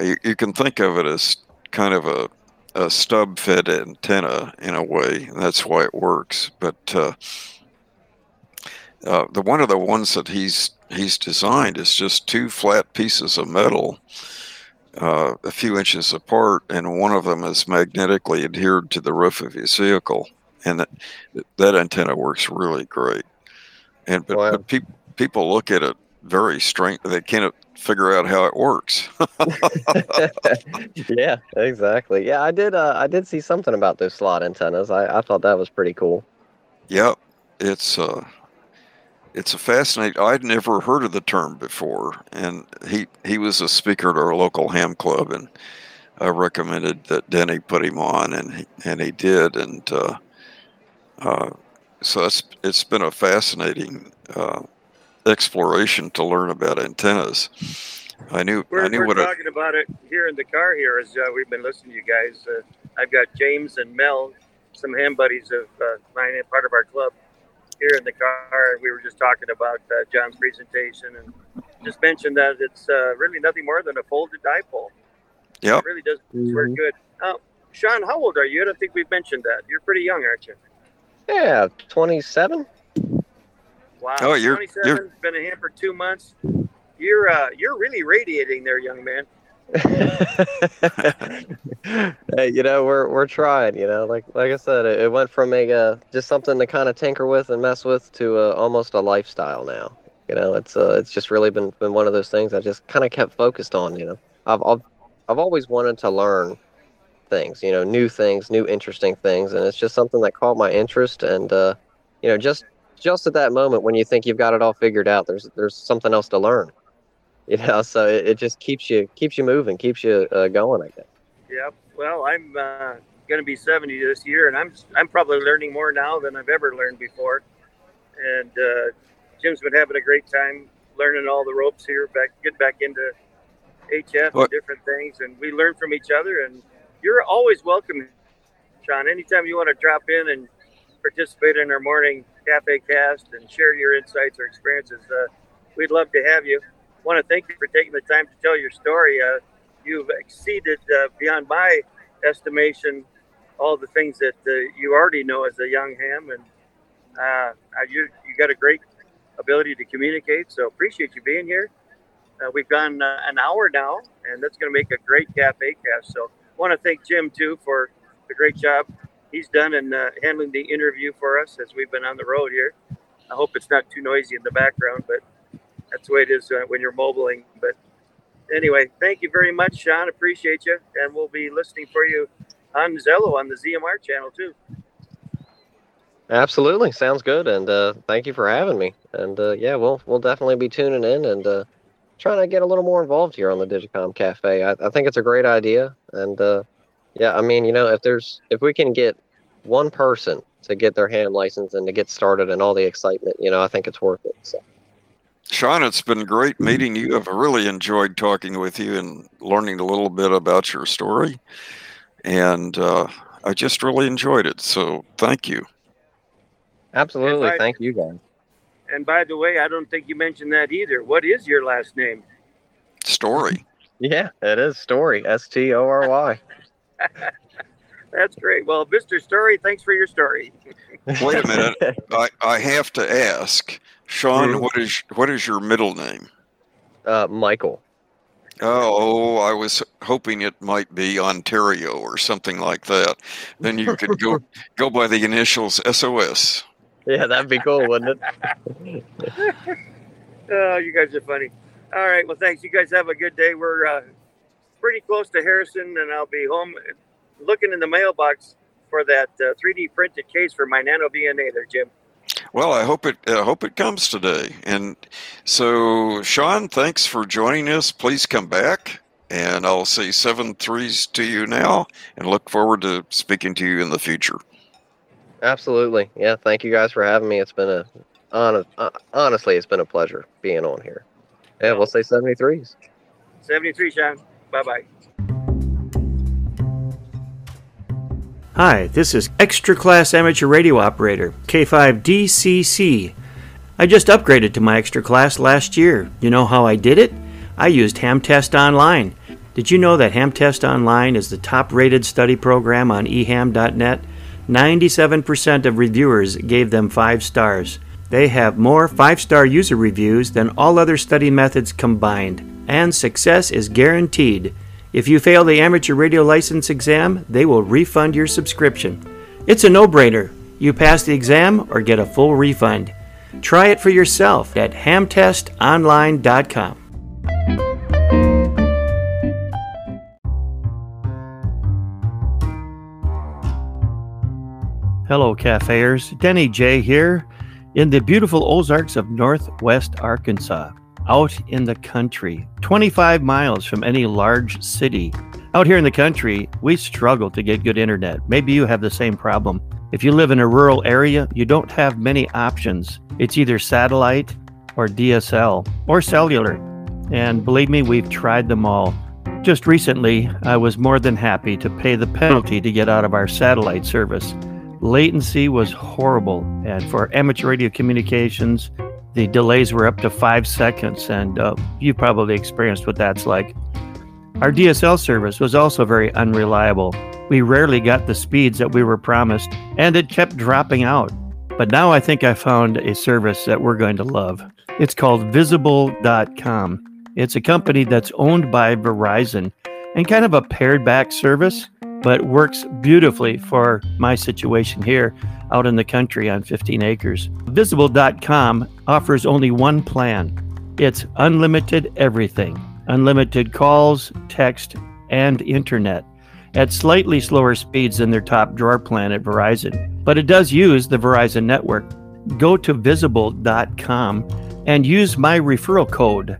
you, you can think of it as kind of a, a stub fed antenna in a way that's why it works. But uh, uh, the one of the ones that he's he's designed is just two flat pieces of metal uh, a few inches apart, and one of them is magnetically adhered to the roof of his vehicle, and that, that antenna works really great. And but, Wow. but peop people look at it very strange; they can't figure out how it works. yeah, exactly. Yeah, I did. Uh, I did see something about those slot antennas. I, I thought that was pretty cool. Yep, it's uh, it's a fascinating. I'd never heard of the term before, and he he was a speaker at our local ham club, and I recommended that Denny put him on, and he, and he did, and uh, uh, so it's it's been a fascinating uh, exploration to learn about antennas. I knew We're, I knew we're what talking about it here in the car here as uh, we've been listening to you guys. Uh, I've got James and Mel, some ham buddies of uh, mine, and part of our club here in the car. We were just talking about uh, John's presentation and just mentioned that it's uh, really nothing more than a folded dipole. Yeah, It really does work good. Uh, Sean, how old are you? I don't think we've mentioned that. You're pretty young, aren't you? Yeah, 27. Wow. Oh, you're- 27, you're- been a ham for two months. You're uh, you're really radiating there, young man. hey, you know, we're we're trying. You know, like like I said, it, it went from a uh, just something to kind of tinker with and mess with to uh, almost a lifestyle now. You know, it's uh, it's just really been been one of those things I just kind of kept focused on. You know, I've, I've I've always wanted to learn things. You know, new things, new interesting things, and it's just something that caught my interest. And uh, you know, just just at that moment when you think you've got it all figured out, there's there's something else to learn. You know, so it, it just keeps you keeps you moving, keeps you uh, going. I guess. yeah Well, I'm uh, going to be 70 this year, and I'm I'm probably learning more now than I've ever learned before. And uh, Jim's been having a great time learning all the ropes here, back get back into HF What- and different things, and we learn from each other. And you're always welcome, Sean. Anytime you want to drop in and participate in our morning cafe cast and share your insights or experiences, uh, we'd love to have you. Want to thank you for taking the time to tell your story. Uh, you've exceeded uh, beyond my estimation all the things that uh, you already know as a young ham, and uh, you you got a great ability to communicate. So appreciate you being here. Uh, we've gone uh, an hour now, and that's going to make a great cafe cast. So I want to thank Jim too for the great job he's done in handling the interview for us as we've been on the road here. I hope it's not too noisy in the background, but that's the way it is uh, when you're mobiling. But anyway, thank you very much, Sean. Appreciate you, and we'll be listening for you on Zello on the ZMR channel too. Absolutely, sounds good, and uh, thank you for having me. And uh, yeah, we'll we'll definitely be tuning in and uh, trying to get a little more involved here on the Digicom Cafe. I, I think it's a great idea, and uh, yeah, I mean, you know, if there's if we can get one person to get their hand license and to get started and all the excitement, you know, I think it's worth it. So Sean, it's been great meeting you. I've really enjoyed talking with you and learning a little bit about your story. And uh, I just really enjoyed it. So thank you. absolutely, I- thank you guys. And by the way, I don't think you mentioned that either. What is your last name? Story. Yeah, it is Story S T O R Y. That's great. Well, Mr. Story, thanks for your story. Wait a minute. I, I have to ask, Sean, Mhm. what is what is your middle name? Uh, Michael. Oh, I was hoping it might be Ontario or something like that. Then you could go go by the initials SOS. Yeah, that'd be cool, wouldn't it? Oh, you guys are funny. All right. Well, thanks. You guys have a good day. We're uh, pretty close to Harrison, and I'll be home looking in the mailbox for that uh, 3D printed case for my NanoVNA there, Jim. Well, I hope it I hope it comes today. And so, Sean, thanks for joining us. Please come back, and I'll say seven threes to you now, and look forward to speaking to you in the future. Absolutely. Yeah, thank you guys for having me. It's been a honest, uh, honestly, it's been a pleasure being on here. Yeah, we'll say 73s. 73, Sean. Bye bye. Hi, this is Extra Class Amateur Radio Operator, K5DCC. I just upgraded to my extra class last year. You know how I did it? I used Hamtest Online. Did you know that Hamtest Online is the top rated study program on eham.net? 97% of reviewers gave them 5 stars. They have more 5 star user reviews than all other study methods combined, and success is guaranteed. If you fail the amateur radio license exam, they will refund your subscription. It's a no brainer. You pass the exam or get a full refund. Try it for yourself at hamtestonline.com. Hello, cafeers. Denny J here. in the beautiful Ozarks of northwest Arkansas, out in the country, 25 miles from any large city. Out here in the country, we struggle to get good internet. Maybe you have the same problem. If you live in a rural area, you don't have many options. It's either satellite or DSL or cellular. And believe me, we've tried them all. Just recently, I was more than happy to pay the penalty to get out of our satellite service. Latency was horrible, and for amateur radio communications, the delays were up to five seconds, and uh, you probably experienced what that's like. Our DSL service was also very unreliable. We rarely got the speeds that we were promised, and it kept dropping out. But now I think I found a service that we're going to love. It's called Visible.com. It's a company that's owned by Verizon and kind of a pared back service, but works beautifully for my situation here out in the country on 15 acres. Visible.com offers only one plan it's unlimited everything unlimited calls, text, and internet at slightly slower speeds than their top drawer plan at Verizon. But it does use the Verizon network. Go to visible.com and use my referral code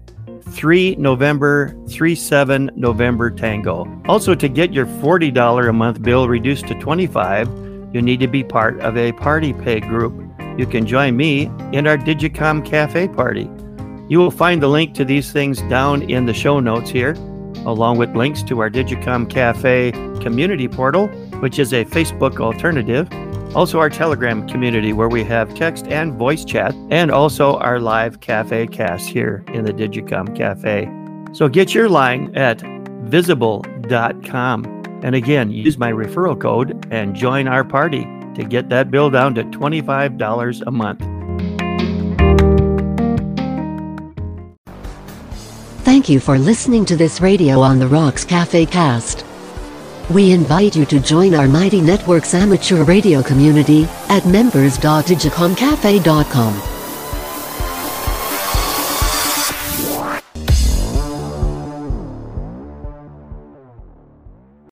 3 November 37 November Tango. Also to get your $40 a month bill reduced to 25, you need to be part of a party pay group. You can join me in our Digicom Cafe party. You will find the link to these things down in the show notes here, along with links to our Digicom Cafe community portal, which is a Facebook alternative, also our Telegram community where we have text and voice chat, and also our live cafe cast here in the Digicom Cafe. So get your line at visible.com. And again, use my referral code and join our party to get that bill down to $25 a month. Thank you for listening to this Radio on the Rocks Cafe cast. We invite you to join our Mighty Networks amateur radio community at members.digicomcafe.com.